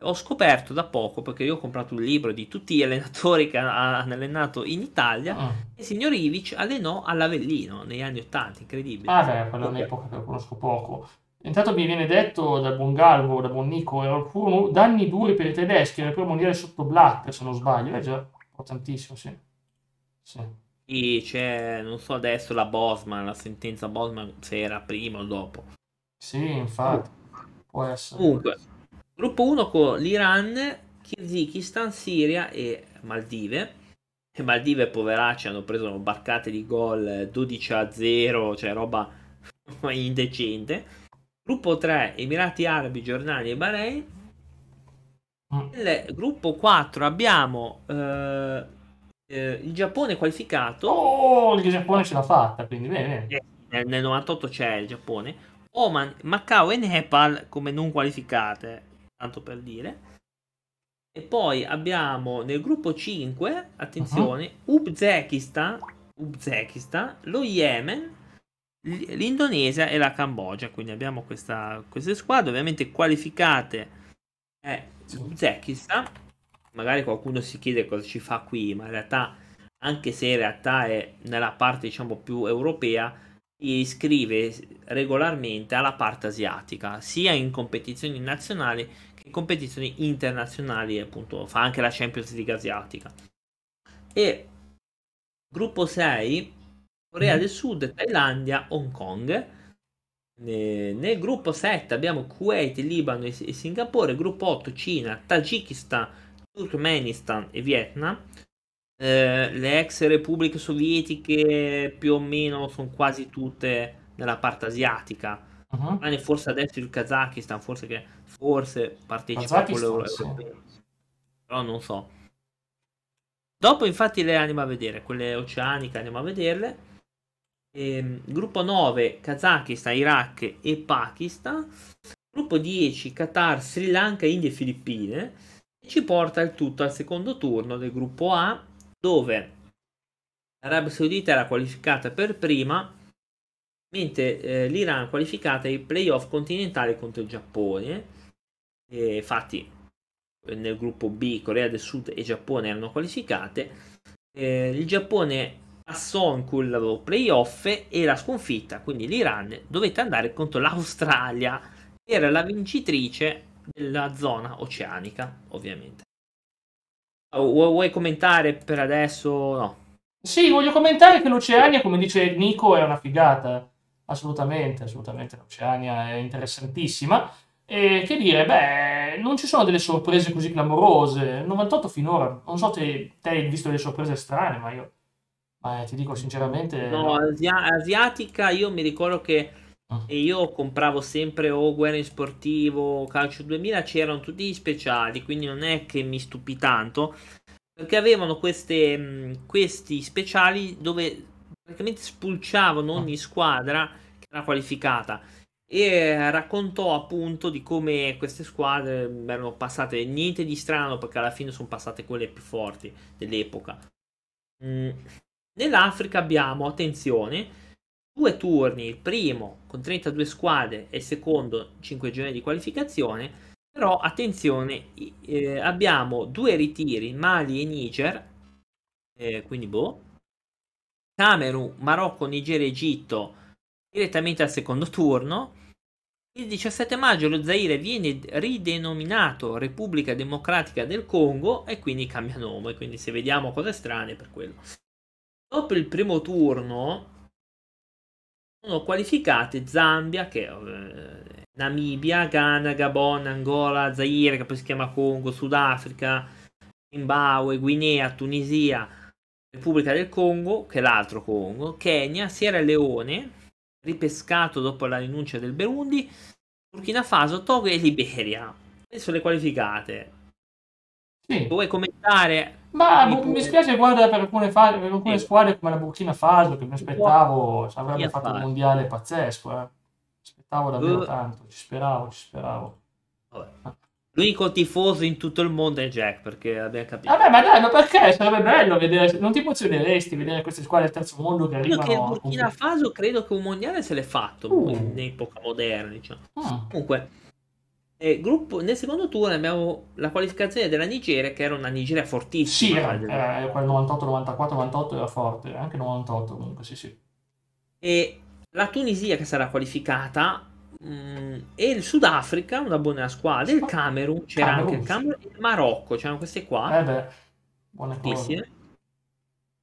ho scoperto da poco, perché io ho comprato un libro di tutti gli allenatori che hanno allenato in Italia, ah. il signor Ivic allenò all'Avellino negli anni 80, incredibile. Ah beh, quella è un'epoca che conosco poco. Intanto mi viene detto da buon Galvo, da buon Nico, furono danni duri per i tedeschi nel primo mondiale sotto Blatter, se non sbaglio. Eh già, Importantissimo, sì. Sì. Sì, c'è, non so adesso la Bosman, la sentenza Bosman se era prima o dopo. Sì, infatti, può essere. Comunque, gruppo 1 con l'Iran, Kyrgyzstan, Siria e Maldive. E Maldive, poveracci, hanno preso barcate di gol 12 a 0, cioè roba indecente. Gruppo 3, Emirati Arabi, Giordania e Bahrain. Mm. Nel gruppo 4 abbiamo eh, eh, il Giappone qualificato. Oh, il Giappone ce l'ha fatta, quindi bene. Eh, nel, nel 98 c'è il Giappone. Oman, Macao e Nepal come non qualificate, tanto per dire. E poi abbiamo nel gruppo 5, attenzione, uh-huh. Uzbekistan, Uzbekistan, lo Yemen, l'Indonesia e la Cambogia. Quindi abbiamo questa, queste squadre ovviamente qualificate. Eh, Uzbekistan, magari qualcuno si chiede cosa ci fa qui, ma in realtà, anche se in realtà è nella parte diciamo più europea, si iscrive regolarmente alla parte asiatica, sia in competizioni nazionali che in competizioni internazionali, appunto, fa anche la Champions League asiatica. E gruppo 6, Corea mm. del Sud, Thailandia, Hong Kong nel gruppo 7 abbiamo Kuwait, Libano e Singapore, gruppo 8 Cina, Tagikistan, Turkmenistan e Vietnam. Eh, le ex repubbliche sovietiche più o meno sono quasi tutte nella parte asiatica. Uh-huh. Forse adesso il Kazakistan, forse che forse partecipa a quello europeo. Però non so. Dopo infatti le andiamo a vedere, quelle oceaniche andiamo a vederle. Ehm, gruppo 9 Kazakistan, Iraq e Pakistan. Gruppo 10 Qatar, Sri Lanka, India e Filippine. E ci porta il tutto al secondo turno del gruppo A dove l'Arabia Saudita era qualificata per prima mentre eh, l'Iran qualificata ai playoff continentali contro il Giappone. E infatti nel gruppo B Corea del Sud e Giappone erano qualificate. Eh, il Giappone passò in quel playoff e la sconfitta, quindi l'Iran dovette andare contro l'Australia, che era la vincitrice della zona oceanica, ovviamente. Vuoi commentare per adesso? No. Sì, voglio commentare che l'Oceania, come dice Nico, è una figata. Assolutamente, assolutamente. L'Oceania è interessantissima. E che dire, beh, non ci sono delle sorprese così clamorose. 98 finora, non so se te hai visto delle sorprese strane, ma io ma ti dico sinceramente. No, Asia- asiatica, io mi ricordo che ah. io compravo sempre o Guerra in Sportivo, Calcio 2000, c'erano tutti gli speciali, quindi non è che mi stupì tanto, perché avevano queste, questi speciali dove praticamente spulciavano ogni ah. squadra che era qualificata e raccontò appunto di come queste squadre erano passate niente di strano perché alla fine sono passate quelle più forti dell'epoca. Mm. Nell'Africa abbiamo, attenzione, due turni, il primo con 32 squadre e il secondo 5 giorni di qualificazione, però attenzione, eh, abbiamo due ritiri, Mali e Niger, eh, quindi boh, Camerun, Marocco, Nigeria Egitto direttamente al secondo turno. Il 17 maggio lo Zaire viene ridenominato Repubblica Democratica del Congo e quindi cambia nome, quindi se vediamo cose strane per quello. Dopo il primo turno sono qualificate Zambia, che, eh, Namibia, Ghana, Gabon, Angola, Zaire, che poi si chiama Congo, Sudafrica, Zimbabwe, Guinea, Tunisia, Repubblica del Congo, che è l'altro Congo, Kenya, Sierra Leone, ripescato dopo la rinuncia del Burundi, Burkina Faso, Togo e Liberia. Sono le qualificate. Sì. Vuoi commentare? Ma mi, mi spiace guarda per alcune, fa- per alcune sì. squadre come la Burkina Faso che mi aspettavo avrebbe fatto un mondiale pazzesco. Eh. Aspettavo davvero uh. tanto, ci speravo, ci speravo. Vabbè. Ah. L'unico tifoso in tutto il mondo è Jack, perché abbiamo capito. Vabbè, ma dai, ma perché? Sarebbe bello vedere. Non ti emozioneresti vedere queste squadre del terzo mondo che arrivano. Io che il Burkina Faso credo che un mondiale se l'è fatto uh. in epoca moderna, diciamo. Uh. Comunque, eh, gruppo, nel secondo turno abbiamo la qualificazione della Nigeria, che era una Nigeria fortissima. Sì, era, era quel 98, 94, 98 era forte, anche 98 comunque, sì, sì. E la Tunisia che sarà qualificata Mm, e il Sudafrica, una buona squadra. Il Camerun, c'era Camerun, anche il Camerun e il Marocco, c'erano queste qua. Eh beh, buone cose.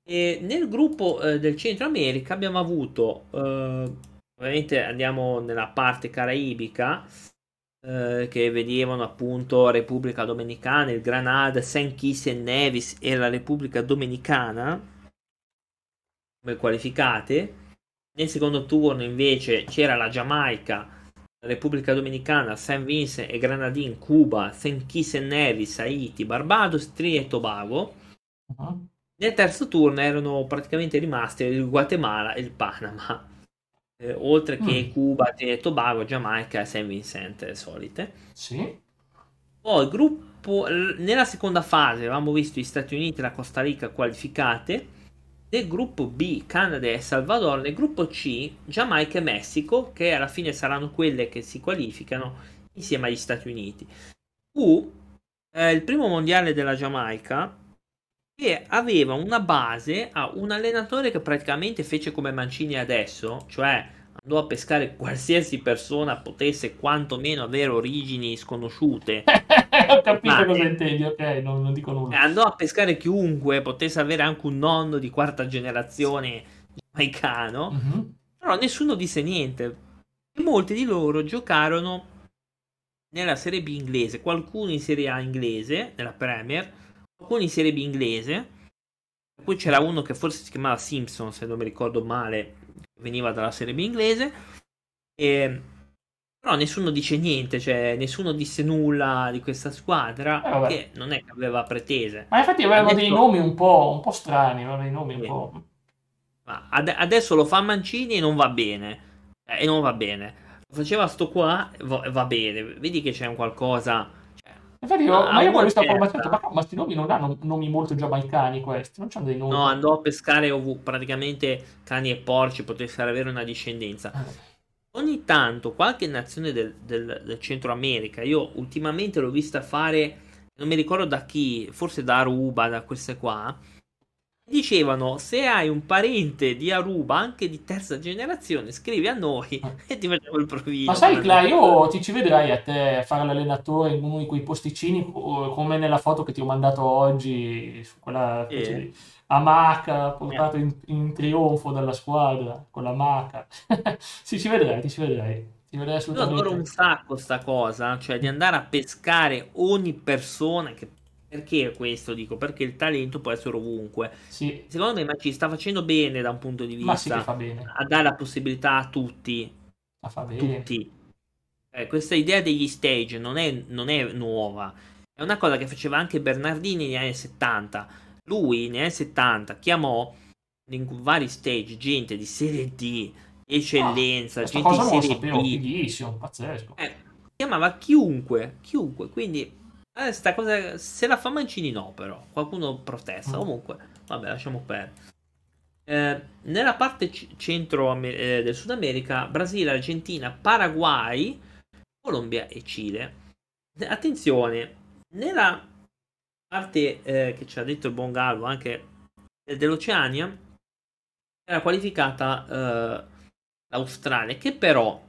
E nel gruppo eh, del Centro America abbiamo avuto, eh, ovviamente andiamo nella parte caraibica, eh, che vedevano appunto Repubblica Dominicana, il Granada, St. Kitts e Nevis e la Repubblica Dominicana come qualificate. Nel secondo turno invece c'era la Giamaica Repubblica Dominicana, San Vincent e Granadine, Cuba, St. Kitts e Nevis, Haiti, Barbados, Trinidad e Tobago. Uh-huh. Nel terzo turno erano praticamente rimasti il Guatemala e il Panama, eh, oltre che mm. Cuba, Trinidad e Tobago, Giamaica e San Vincent, solite. Sì. Poi il gruppo, nella seconda fase avevamo visto gli Stati Uniti e la Costa Rica qualificate nel gruppo B Canada e Salvador, nel gruppo C Giamaica e Messico, che alla fine saranno quelle che si qualificano insieme agli Stati Uniti. Fu eh, il primo mondiale della Giamaica che aveva una base a un allenatore che praticamente fece come Mancini adesso, cioè andò a pescare qualsiasi persona potesse quantomeno avere origini sconosciute. Ho capito Ma, cosa intendi, ok, non, non, dico nulla. Andò a pescare chiunque potesse avere anche un nonno di quarta generazione giamaicano, mm-hmm. però nessuno disse niente. E molti di loro giocarono nella Serie B inglese, qualcuno in Serie A inglese, nella Premier, qualcuno in Serie B inglese. Poi c'era uno che forse si chiamava Simpson, se non mi ricordo male, veniva dalla Serie B inglese. E, però nessuno dice niente, cioè nessuno disse nulla di questa squadra, eh, che non è che aveva pretese. Ma infatti avevano adesso... dei nomi un po', un po strani, avevano dei nomi un po'... Ma ad- adesso lo fa Mancini e non va bene. Eh, e non va bene. Lo faceva sto qua e va-, va bene. Vedi che c'è un qualcosa Infatti, io, ma io ho visto formazione, ma questi nomi non hanno nomi molto giamaicani questi, non c'hanno dei nomi. No, andò a pescare ovunque, praticamente cani e porci potessero avere una discendenza. Ah. Ogni tanto qualche nazione del, del, del, Centro America, io ultimamente l'ho vista fare, non mi ricordo da chi, forse da Aruba, da queste qua, dicevano se hai un parente di Aruba anche di terza generazione scrivi a noi ah. e ti facciamo il provino ma sai Cla io ti ci vedrai a te fare l'allenatore in uno di quei posticini come nella foto che ti ho mandato oggi su quella eh. a Maca portato in, in, trionfo dalla squadra con la Maca. Sì ci vedrai ti ci vedrai ti vedrai assolutamente io adoro un sacco sta cosa cioè di andare a pescare ogni persona che perché questo dico? Perché il talento può essere ovunque. Sì. Secondo me ma ci sta facendo bene da un punto di vista sì a dare la possibilità a tutti. A fa bene. Tutti. Eh, questa idea degli stage non è, non è, nuova. È una cosa che faceva anche Bernardini negli anni 70. Lui negli anni 70 chiamò in vari stage gente di serie D, eccellenza, ah, gente di serie D. pazzesco. Eh, chiamava chiunque, chiunque, quindi eh, sta cosa, se la fa Mancini no, però qualcuno protesta. Mm. Comunque, vabbè, lasciamo perdere. Eh, nella parte c- centro eh, del Sud America, Brasile, Argentina, Paraguay, Colombia e Cile. Attenzione, nella parte eh, che ci ha detto il buon Gallo anche dell'Oceania, era qualificata eh, l'Australia, che però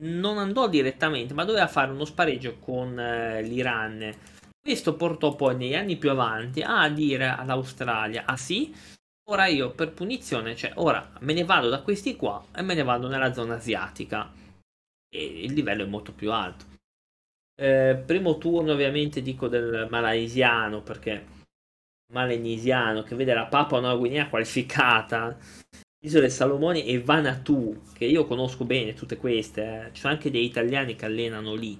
non andò direttamente, ma doveva fare uno spareggio con eh, l'Iran. Questo portò poi negli anni più avanti a dire all'Australia: Ah sì, ora io per punizione, cioè ora me ne vado da questi qua e me ne vado nella zona asiatica. E il livello è molto più alto. Eh, primo turno, ovviamente, dico del malaysiano perché malenisiano che vede la Papua Nuova Guinea qualificata Isole Salomone e Vanatu, che io conosco bene tutte queste, eh. ci sono anche dei italiani che allenano lì.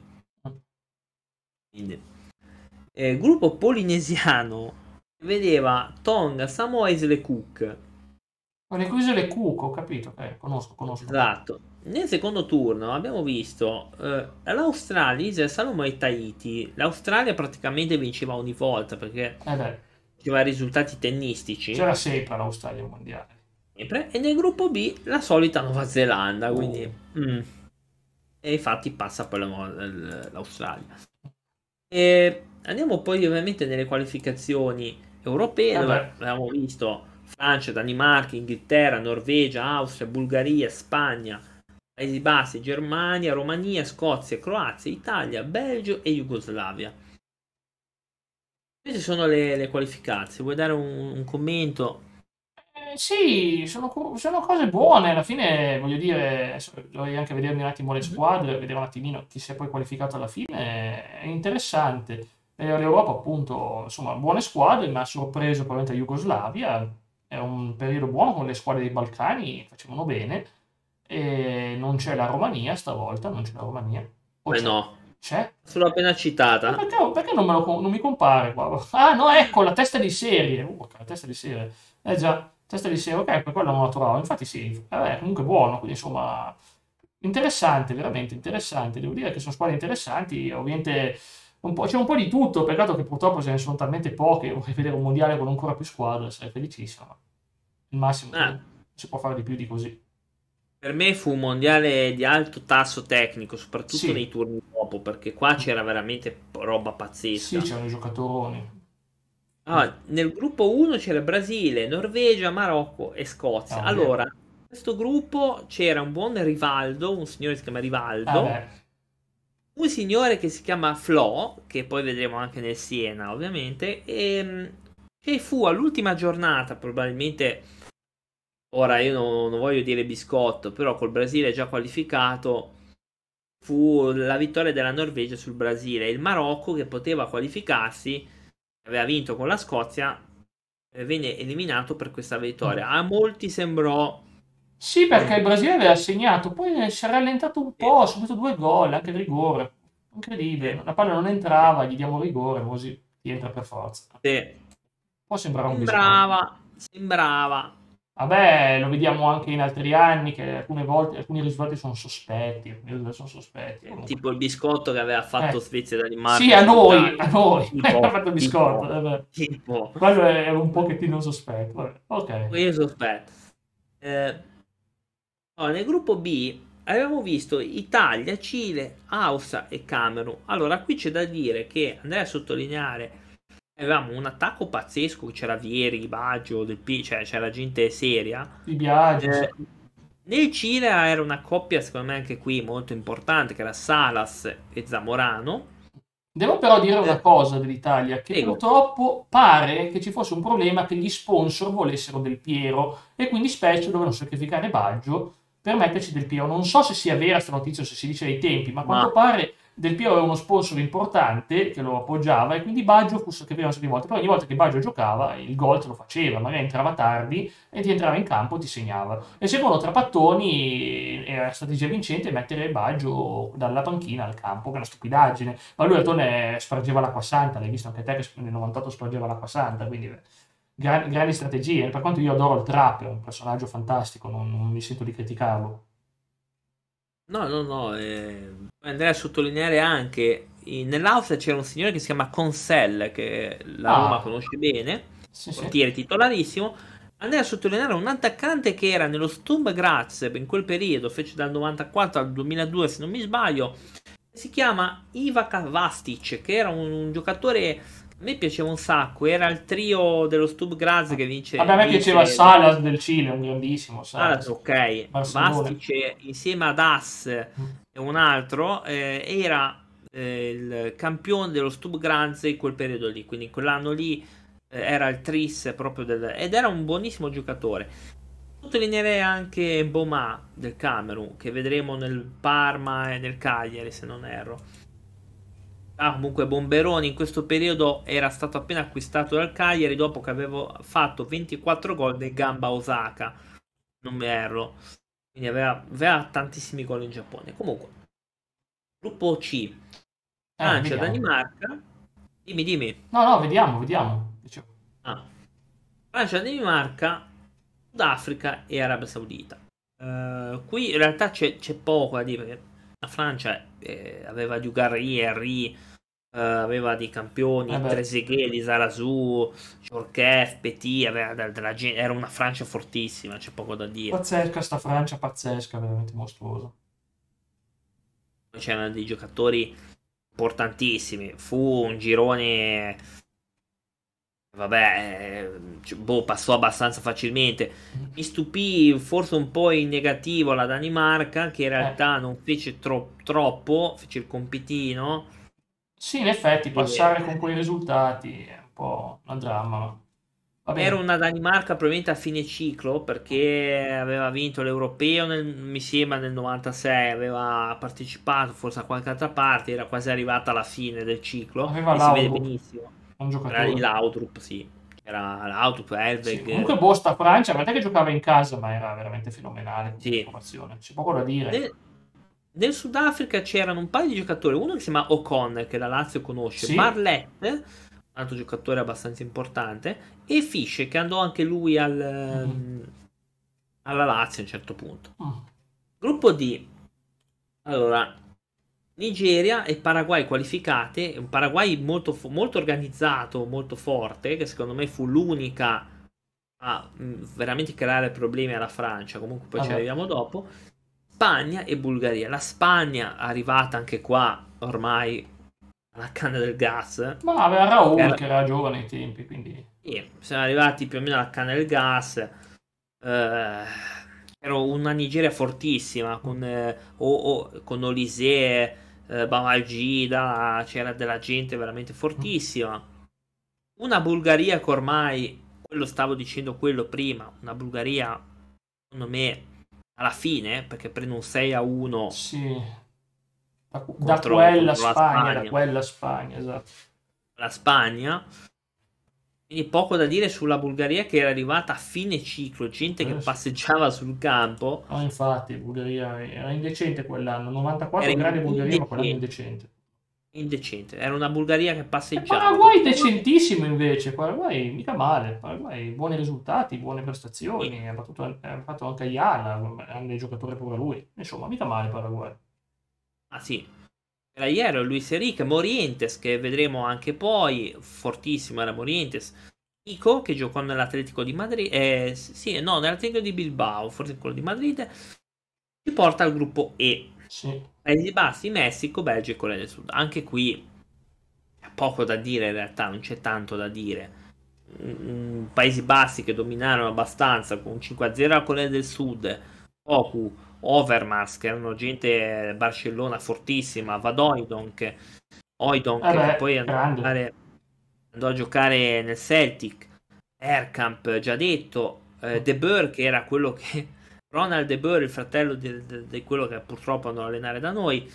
Eh, gruppo polinesiano vedeva Tonga, Samoa e Isole Cook. Con le isole Cook, ho capito, okay, conosco, conosco. Esatto. Nel secondo turno abbiamo visto eh, l'Australia, Isole Salomone e Tahiti. L'Australia praticamente vinceva ogni volta perché eh aveva risultati tennistici. C'era sempre l'Australia mondiale sempre. E nel gruppo B la solita Nuova Zelanda, quindi... Oh. Mm. E infatti passa poi l'Australia. E andiamo poi ovviamente nelle qualificazioni europee, Vabbè. dove abbiamo visto Francia, Danimarca, Inghilterra, Norvegia, Austria, Bulgaria, Spagna, Paesi Bassi, Germania, Romania, Scozia, Croazia, Italia, Belgio e Jugoslavia. Queste sono le, le qualificate. Vuoi dare un, un commento? Sì, sono, sono, cose buone. Alla fine, voglio dire, dovrei anche vedermi un attimo le mhm. squadre, vedere un attimino chi si è poi qualificato alla fine. È interessante. L'Europa, appunto, insomma, buone squadre, mi ha sorpreso probabilmente la Jugoslavia. È un periodo buono con le squadre dei Balcani, facevano bene. E non c'è la Romania stavolta, non c'è la Romania. O Beh, no. C'è? Sono appena citata. Perché, perché non, lo, non, mi compare qua? Ah, no, ecco, la testa di serie. Uh, la testa di serie. Eh già. Testa di serie, ok, per quello non lo trovavo. Infatti sì, vabbè, comunque buono, quindi insomma interessante, veramente interessante. Devo dire che sono squadre interessanti, ovviamente un c'è un po' di tutto, peccato che purtroppo ce ne sono talmente poche, vorrei vedere un mondiale con ancora più squadre, sarei felicissimo. Il massimo ah. si può fare di più di così. Per me fu un mondiale di alto tasso tecnico, soprattutto sì. nei turni dopo, perché qua c'era veramente roba pazzesca. Sì, c'erano i giocatori. Ah, nel gruppo 1 c'era Brasile, Norvegia, Marocco e Scozia. Ah, allora, in questo gruppo c'era un buon Rivaldo, un signore che si chiama Rivaldo, ah, un signore che si chiama Flo, che poi vedremo anche nel Siena ovviamente, e che fu all'ultima giornata probabilmente, ora io non, non voglio dire biscotto, però col Brasile già qualificato, fu la vittoria della Norvegia sul Brasile. Il Marocco che poteva qualificarsi aveva vinto con la Scozia, eh, venne eliminato per questa vittoria. A molti sembrò... Sì, perché il Brasile aveva segnato, poi si è rallentato un po', ha subito due gol, anche il rigore. Incredibile, la palla non entrava, gli diamo rigore, così entra per forza. Sì. Può sembrare un Sembrava, sembrava. Vabbè, lo vediamo anche in altri anni che alcune volte alcuni risultati sono sospetti, sono sospetti. Tipo il biscotto che aveva fatto eh. Svezia e Danimarca. Sì, a noi, a noi. ha fatto il biscotto. Tipo. Quello è un pochettino sospetto. Vabbè. Ok. Io sospetto. Eh, oh, nel gruppo B abbiamo visto Italia, Cile, Austria e Camerun. Allora, qui c'è da dire che andrei a sottolineare avevamo un attacco pazzesco, c'era Vieri, Baggio, del P, cioè c'era gente seria. Di Biagio. Eh, nel Cile era una coppia, secondo me anche qui molto importante, che era Salas e Zamorano. Devo però dire una eh. cosa dell'Italia, che Prego. purtroppo pare che ci fosse un problema che gli sponsor volessero del Piero e quindi spesso dovevano sacrificare Baggio per metterci del Piero. Non so se sia vera questa notizia o se si dice ai tempi, ma a quanto ma... pare del Piero era uno sponsor importante che lo appoggiava e quindi Baggio fu sacrificato di volte, però ogni volta che Baggio giocava il gol te lo faceva, magari entrava tardi e ti entrava in campo e ti segnava. E secondo Trapattoni era la strategia vincente mettere Baggio dalla panchina al campo, che è una stupidaggine, ma lui Altone spargeva l'acqua santa, l'hai visto anche te che nel 98 spargeva l'acqua santa, quindi gran, grandi strategie, per quanto io adoro il Trap, è un personaggio fantastico, non, non mi sento di criticarlo. No, no, no, eh, andrei a sottolineare anche, nell'Austria c'era un signore che si chiama Consell, che la ah. Roma conosce bene, sì, portiere sì. titolarissimo, andrei a sottolineare un attaccante che era nello Sturm Graz in quel periodo, fece dal 94 al 2002 se non mi sbaglio, si chiama Ivac Vastic, che era un, un giocatore a me piaceva un sacco, era il trio dello Stub Graz che vince. Vabbè, a me piaceva Salas del Cile, un grandissimo. Salas, ok. Mastice insieme ad As mm. e un altro eh, era eh, il campione dello Stub Graz in quel periodo lì. Quindi in quell'anno lì eh, era il Tris proprio del. ed era un buonissimo giocatore. Sottolineerei anche Boma del Camerun, che vedremo nel Parma e nel Cagliari, se non erro Ah, comunque Bomberoni in questo periodo era stato appena acquistato dal Cagliari dopo che avevo fatto 24 gol nel Gamba Osaka. Non mi erro. Quindi aveva, aveva tantissimi gol in Giappone. Comunque, gruppo C. Francia, ah, Danimarca. Dimmi, dimmi. No, no, vediamo, vediamo. Ah. Francia, Danimarca, Sudafrica e Arabia Saudita. Uh, qui in realtà c'è, c'è, poco da dire perché la Francia eh, aveva Dugarry, Henry, Uh, aveva dei campioni, eh Trezeguet, di Zarazu, Jorkef, Petit, aveva della, della, era una Francia fortissima, c'è poco da dire. Pazzesca sta Francia, pazzesca, veramente mostruosa. C'erano dei giocatori importantissimi, fu un girone vabbè, eh, boh, passò abbastanza facilmente. Mi stupì forse un po' in negativo la Danimarca, che in realtà eh. non fece tro- troppo, fece il compitino sì, in effetti passare con quei risultati è un po' un dramma. Era una Danimarca probabilmente a fine ciclo perché aveva vinto l'europeo, nel, mi sembra nel 96, aveva partecipato forse a qualche altra parte, era quasi arrivata alla fine del ciclo. Aveva e si vede benissimo. Un giocatore. Era l'Audrup, sì. Era l'Audrup, Elveg. Sì, comunque Bosta Francia, ma te che giocava in casa, ma era veramente fenomenale. Sì. C'è poco da dire. Nel, nel Sudafrica c'erano un paio di giocatori, uno che si chiama O'Connor, che la Lazio conosce, sì. Barlett, altro giocatore abbastanza importante, e Fish, che andò anche lui al, mm. alla Lazio a un certo punto. Mm. Gruppo D. Allora, Nigeria e Paraguay qualificate, un Paraguay molto, molto organizzato, molto forte, che secondo me fu l'unica a mm, veramente creare problemi alla Francia, comunque poi ah, ci arriviamo dopo Spagna e Bulgaria. La Spagna arrivata anche qua ormai alla canna del gas. Ma aveva Raul era... che era giovane ai tempi, quindi... Sì, siamo arrivati più o meno alla canna del gas. Eh, era una Nigeria fortissima con, eh, o, o, con Olise, eh, Babagida, c'era della gente veramente fortissima. Una Bulgaria che ormai, quello stavo dicendo quello prima, una Bulgaria secondo me alla fine, perché prende un 6 a 1. Sì. Da, da quella Spagna, Spagna, da quella Spagna, esatto. La Spagna. Quindi poco da dire sulla Bulgaria che era arrivata a fine ciclo, gente che passeggiava sul campo. No, infatti, Bulgaria era indecente quell'anno, 94 grande Bulgaria, ma quell'anno indecente indecente. Era una Bulgaria che passeggiava. Il Paraguay decentissimo invece. Paraguay mica male. Paraguay buoni risultati, buone prestazioni. Ha, battuto, ha fatto anche Ayala, grande giocatore pure lui. Insomma, mica male Paraguay. Ah sì. Era ieri Luis Enrique, Morientes che vedremo anche poi. Fortissimo era Morientes. Ico che giocò nell'Atletico di Madrid. Eh, sì, no, nell'Atletico di Bilbao, forse quello di Madrid. Ci porta al gruppo E. Sì. Paesi Bassi, Messico, Belgio e Corea del Sud. Anche qui poco da dire in realtà, non c'è tanto da dire. Mm, Paesi Bassi che dominarono abbastanza con 5-0 a Corea del Sud, Poku, Overmars che erano gente Barcellona fortissima, Vadoidonk, Oidonk eh che poi andò a, giocare, andò a, giocare, nel Celtic, Aircamp già detto, eh, De Boer che era quello che Ronald De Boer, il fratello di, di, di, quello che purtroppo andò a allenare da noi.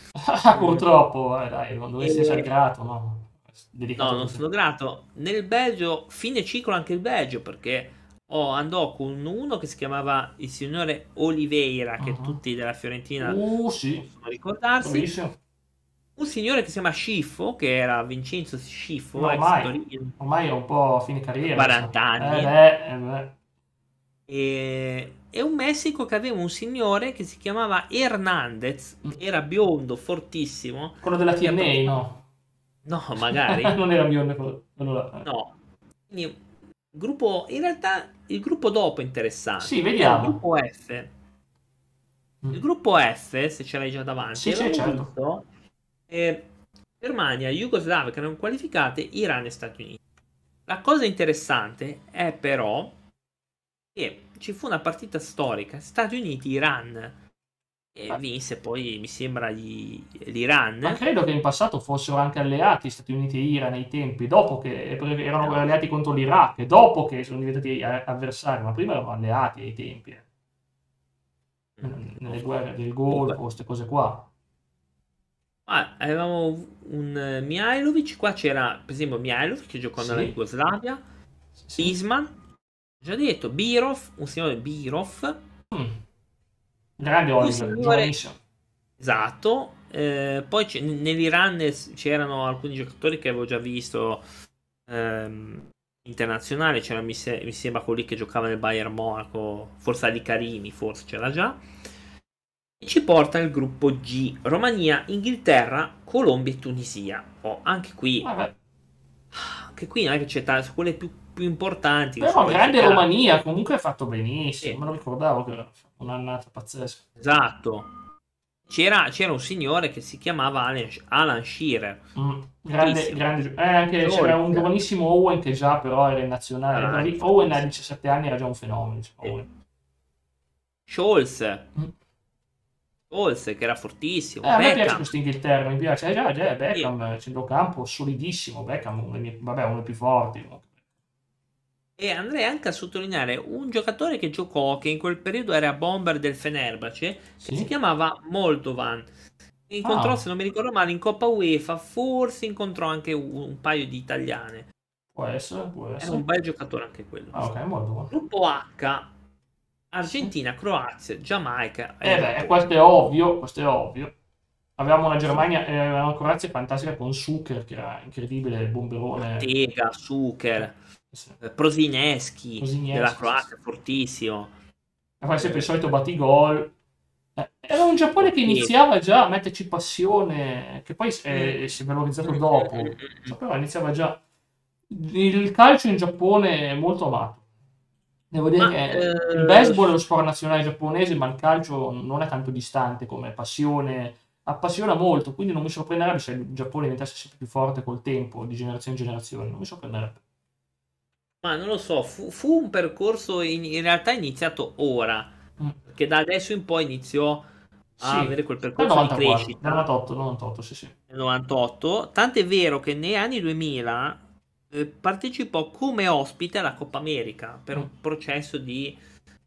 purtroppo, eh, dai, non dovresti essere grato, no? Dedicato no, non sono grato. Nel Belgio, fine ciclo anche il Belgio, perché oh, andò con uno che si chiamava il signore Oliveira, che uh-huh. tutti della Fiorentina uh, sì. possono ricordarsi. Bellissimo. Un signore che si chiama Sciffo, che era Vincenzo Sciffo, no, ormai, ormai era un po' a fine carriera. 40 anni. Eh beh, eh beh. E, e, un Messico che aveva un signore che si chiamava Hernandez, mm. era biondo, fortissimo. Quello della TNA, no? No, magari. non era biondo. Allora. No. Quindi, gruppo, in realtà il gruppo dopo è interessante. Sì, vediamo. Il gruppo F. Mm. Il gruppo F, se ce l'hai già davanti, sì, sì, certo. Visto, eh, Germania, Jugoslavia che erano qualificate, Iran e Stati Uniti. La cosa interessante è però che ci fu una partita storica Stati Uniti-Iran e ah. vinse poi mi sembra gli, l'Iran ma credo che in passato fossero anche alleati Stati Uniti e Iran nei tempi dopo che erano no. alleati contro l'Iraq dopo che sono diventati avversari ma prima erano alleati ai tempi eh. mm, nelle guerre del Golfo queste cose qua ah, avevamo un uh, Mihailovic qua c'era per esempio Mihailovic che giocò sì. nella Jugoslavia sì. Isman già detto, Birov, un signore Birov. Mm. Grande Oliver, signore... Esatto. Eh, poi nell'Iran c'erano alcuni giocatori che avevo già visto ehm, internazionali. C'era mi, se- mi, sembra quello lì che giocava nel Bayern Monaco, forse Ali Karimi, forse c'era già. E ci porta il gruppo G: Romania, Inghilterra, Colombia e Tunisia. Oh, anche qui, Vabbè. Anche qui non è che c'è tanto, quelle più più importanti. Però grande Romania comunque ha fatto benissimo, sì. me lo ricordavo che era un'annata pazzesca. Esatto. C'era, c'era, un signore che si chiamava Alan, Alan Shearer. Mm, grande, grande, eh, anche c'era un giovanissimo Owen che già però era in nazionale. Ah, Owen a 17 anni era già un fenomeno. Diciamo, Scholz. Mm. Scholz che era fortissimo. Eh, a me piace questo Inghilterra, mi piace. Eh, già, già, Beckham, centrocampo solidissimo. Beckham, uno dei, vabbè, uno dei più forti. E andrei anche a sottolineare un giocatore che giocò, che in quel periodo era bomber del Fenerbahce, sì? che si chiamava Moldovan. Incontrò, ah. se non mi ricordo male, in Coppa UEFA, forse incontrò anche un, un paio di italiane. Può essere, può essere. È un bel giocatore anche quello. Ah, ok, Moldovan. Gruppo H, Argentina. Croazia, Giamaica. Eh beh, questo è ovvio, questo è ovvio. Avevamo una Germania, eh, una Croazia fantastica con Zucker, che era incredibile, il bomberone. Tega, Zucker sì. Eh, Prosineschi, della Croazia, sì. fortissimo. E poi sempre il solito batigol. Eh, era un Giappone che iniziava già a metterci passione, che poi mm. si è valorizzato mm, dopo, mm, però iniziava già. Il calcio in Giappone è molto amato. Devo dire ma, che eh... il baseball è lo sport nazionale giapponese, ma il calcio non è tanto distante come passione. Appassiona molto, quindi non mi sorprenderebbe se il Giappone diventasse sempre più forte col tempo, di generazione in generazione. Non mi sorprenderebbe. Ma non lo so, fu, fu un percorso in, in, realtà iniziato ora, mm. che da adesso in poi iniziò a sì, avere quel percorso 94, di crescita. 98, 98, sì, sì. 98, tant'è vero che negli anni 2000 eh, partecipò come ospite alla Coppa America per mm. un processo di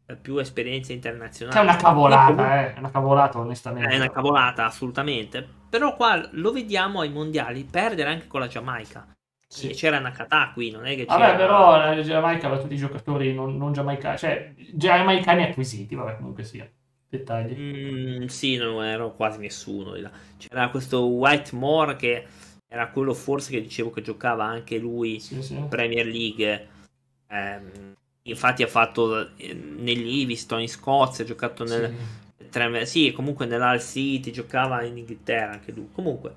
eh, più esperienza internazionale. Che è una cavolata, eh, è una cavolata onestamente. È una cavolata, assolutamente. Però qua lo vediamo ai mondiali perdere anche con la Giamaica. Sì. C'era Nakata qui, non è che c'era... Vabbè, però la Giamaica aveva tutti i giocatori non, non giamaicani, cioè giamaicani acquisiti, vabbè, comunque sia. Dettagli. Mm, sì, non ero quasi nessuno. C'era questo White Moore che era quello forse che dicevo che giocava anche lui sì, sì. in Premier League. Eh, infatti ha fatto eh, negli Iviston in Scozia, ha giocato nel... Sì. sì, comunque nell'Al City, giocava in Inghilterra anche lui. Comunque,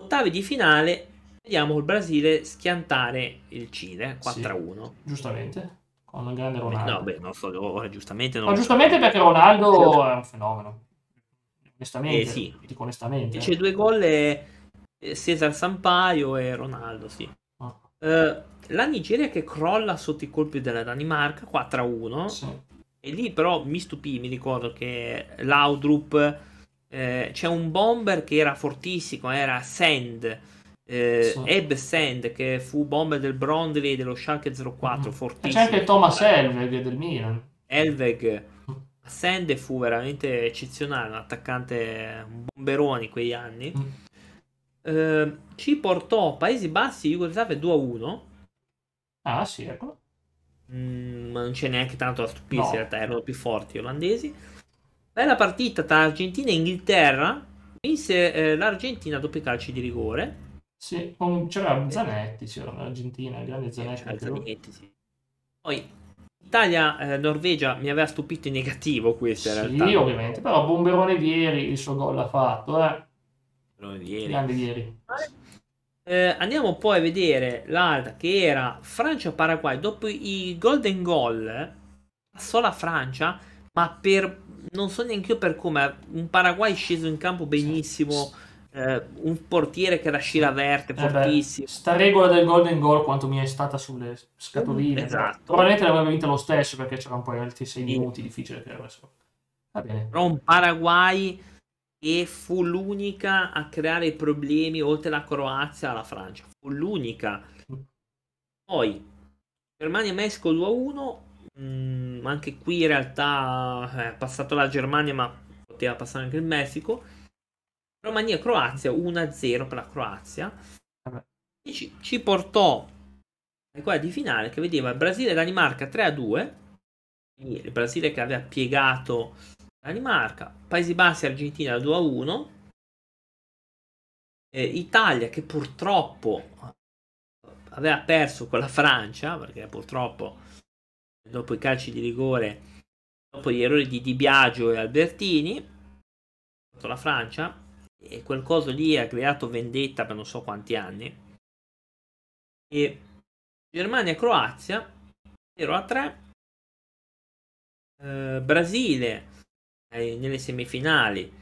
ottavi di finale Vediamo il Brasile schiantare il Cile 4-1. Sì, giustamente, con un grande Ronaldo. No, beh, non so, ora, giustamente non Ma giustamente perché Ronaldo è un fenomeno. Onestamente, eh, sì. dico onestamente. C'è due gol e, Cesar Sampaio e Ronaldo, sì. Oh. La Nigeria che crolla sotto i colpi della Danimarca 4-1. Sì. E lì però mi stupì, mi ricordo che Laudrup eh, c'è un bomber che era fortissimo, era Sand. Eh, sì. Eb Sand che fu bomber del Brondley dello Schalke 04 mm. fortissimo. E c'è anche Thomas Elveg del Milan. Elveg Sand fu veramente eccezionale, un attaccante, un bomberone in quegli anni. Mm. Eh, ci portò Paesi Bassi Jugoslavia 2 1. Ah, sì, ecco. Mm, ma non c'è neanche tanto da stupirsi, no. in realtà erano più forti gli olandesi. Bella partita tra Argentina e Inghilterra. Vinse eh, l'Argentina dopo i calci di rigore. Sì, con, c'era Zanetti, c'era l'Argentina, il grande Zanetti. Eh, Zanetti sì. Poi Italia-Norvegia eh, mi aveva stupito in negativo questo in sì, realtà. ovviamente, però Bomberone di ieri il suo gol l'ha fatto, eh. Bomberone di ieri. Grande di ieri. Eh, andiamo poi a vedere l'altra che era Francia-Paraguay. Dopo i Golden Goal passò la Francia, ma per non so neanche io per come un Paraguay sceso in campo benissimo. Eh, un portiere che era sciraverte, eh fortissimo. Beh, sta regola del golden goal quanto mi è stata sulle scatoline. esatto. Probabilmente l'avrebbe vinta lo stesso perché c'era un po' altri 6 minuti, difficile che avessero. Va bene. Però un Paraguay e fu l'unica a creare problemi oltre la Croazia alla Francia. Fu l'unica. Poi Germania-Messico 2-1. Mm, anche qui in realtà eh, è passato la Germania, ma poteva passare anche il Messico. Romania-Croazia 1-0 per la Croazia. Ci, ci, portò ai quarti di finale che vedeva Brasile-Danimarca 3-2. il Brasile che aveva piegato Danimarca, Paesi Bassi Argentina 2 a 1, eh, Italia che purtroppo aveva perso con la Francia perché purtroppo dopo i calci di rigore, dopo gli errori di Di Biagio e Albertini, la Francia e quel coso lì ha creato vendetta per non so quanti anni. E Germania Croazia 0 a 3 eh, Brasile nelle semifinali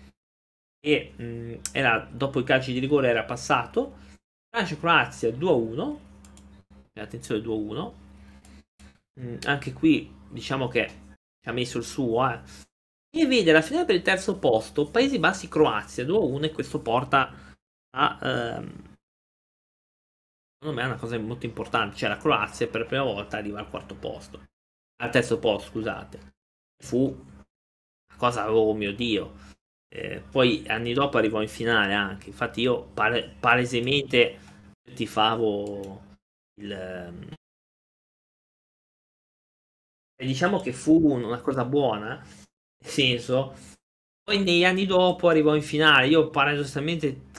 e mh, era, dopo i calci di rigore era passato. Francia-Croazia 2-1. Attenzione 2-1. Mh, anche qui diciamo che ci ha messo il suo. Eh. E vede la finale per il terzo posto Paesi Bassi-Croazia 2-1 e questo porta a... Ehm, secondo me è una cosa molto importante. Cioè la Croazia per la prima volta arriva al quarto posto. Al terzo posto, scusate. Fu cosa, oh mio Dio. Eh, poi anni dopo arrivò in finale anche. Infatti, io pale- palesemente tifavo il. E diciamo che fu una cosa buona, nel senso, poi negli anni dopo arrivò in finale. Io paradossalmente,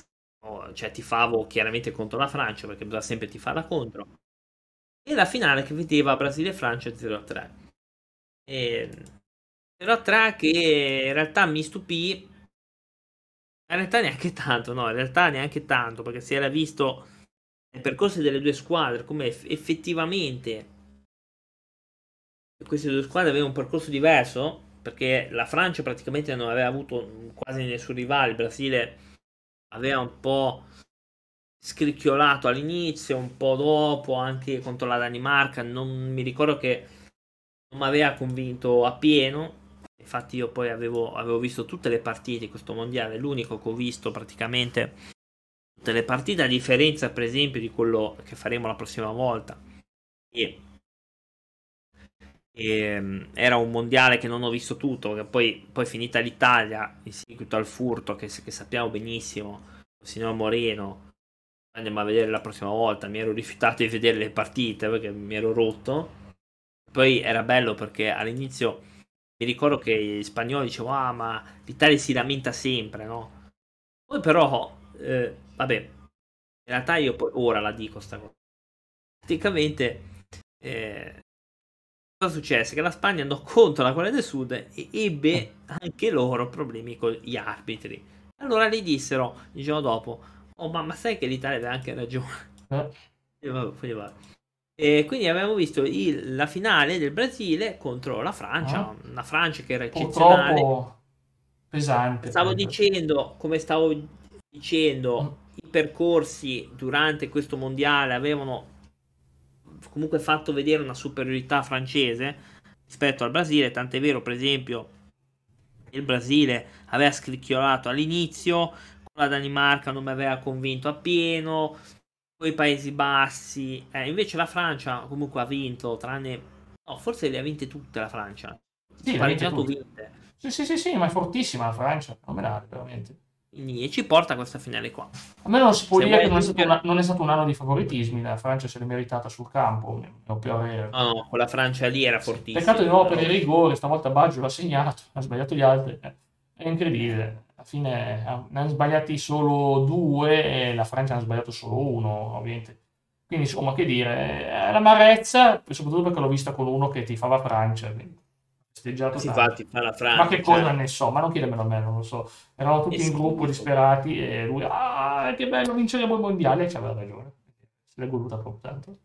oh, cioè, tifavo chiaramente contro la Francia perché bisogna sempre tifarla contro. E la finale che vedeva Brasile e Francia 0-3. E però tra che in realtà mi stupì. In realtà neanche tanto, no, in realtà neanche tanto, perché si era visto il percorso delle due squadre, come effettivamente queste due squadre avevano un percorso diverso, perché la Francia praticamente non aveva avuto quasi nessun rivale, il Brasile aveva un po' scricchiolato all'inizio, un po' dopo, anche contro la Danimarca, non mi ricordo che non mi aveva convinto appieno Infatti io poi avevo, avevo visto tutte le partite di questo mondiale, l'unico che ho visto praticamente tutte le partite, a differenza per esempio di quello che faremo la prossima volta. E, e ehm, era un mondiale che non ho visto tutto, che poi, poi finita l'Italia in seguito al furto che, che sappiamo benissimo, il signor Moreno andiamo a vedere la prossima volta. Mi ero rifiutato di vedere le partite perché mi ero rotto. Poi era bello perché all'inizio mi ricordo che gli spagnoli dicevano, ah, ma l'Italia si lamenta sempre, no? Poi però, eh, vabbè, in realtà io poi ora la dico sta cosa. Praticamente, eh, cosa successe? Che la Spagna andò contro la Corea del Sud e ebbe anche loro problemi con gli arbitri. Allora gli dissero il giorno dopo, oh ma, ma sai che l'Italia aveva anche ragione. Eh. E vabbè, poi vabbè. E quindi abbiamo visto il, la finale del Brasile contro la Francia, ah. una Francia che era eccezionale. pesante. Stavo dicendo, come stavo dicendo mm. i percorsi durante questo mondiale avevano comunque fatto vedere una superiorità francese rispetto al Brasile, tant'è vero per esempio il Brasile aveva scricchiolato all'inizio, con la Danimarca non mi aveva convinto appieno, i Paesi Bassi, eh, invece la Francia comunque ha vinto, tranne... No, forse le ha vinte tutte la Francia. Sì, ha pareggiato vinte. Sì, sì, sì, sì, ma è fortissima la Francia, fenomenale, veramente. E ci porta a questa finale qua. A me non si può Se dire che non è, stato una, non è, stato un anno di favoritismi, la Francia se l'è meritata sul campo. No, no, con la Francia lì era fortissima. Peccato di nuovo per i rigori, stavolta Baggio l'ha segnato, ha sbagliato gli altri. È incredibile. Alla fine ne hanno sbagliati solo due e la Francia ne ha sbagliato solo uno, ovviamente. Quindi insomma, che dire, è l'amarezza, soprattutto perché l'ho vista con uno che ti fa la Francia. Quindi festeggiato si fa, fa la Francia, ma che cosa cioè... ne so, ma non chiedemelo a me, non lo so. Eravamo tutti in gruppo disperati e lui, ah, che bello, vinceremo il mondiale, e ci aveva ragione. Se l'è voluta proprio tanto.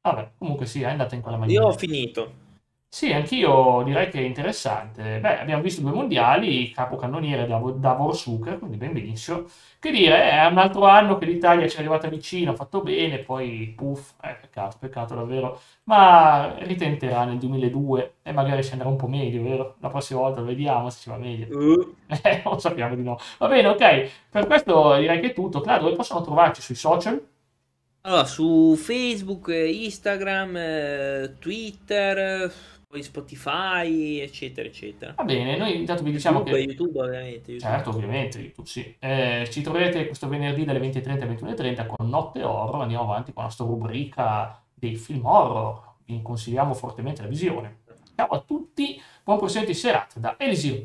Vabbè, comunque sì, è andata in quella maniera. Io ho finito. Sì, anch'io direi che è interessante. Beh, abbiamo visto due mondiali, capocannoniere Davor Zucker, quindi ben benissimo. Che dire, è un altro anno che l'Italia ci è arrivata vicino, ha fatto bene, poi puff, eh, peccato, peccato davvero. Ma ritenterà nel 2002 e magari ci andrà un po' meglio, vero? La prossima volta lo vediamo se ci va meglio. Uh. Eh, lo sappiamo di no. Va bene, ok. Per questo direi che è tutto. Claro, dove possono trovarci sui social? Allora, su Facebook, Instagram, eh, Twitter poi Spotify, eccetera, eccetera. Va bene, noi intanto vi diciamo YouTube, che... YouTube ovviamente. YouTube. Certo, ovviamente, YouTube sì. Eh, ci troverete questo venerdì dalle 20.30 alle 21.30 con Notte Horror, andiamo avanti con la nostra rubrica dei film horror, vi consigliamo fortemente la visione. Ciao a tutti, buon proseguimento di serata da Elisir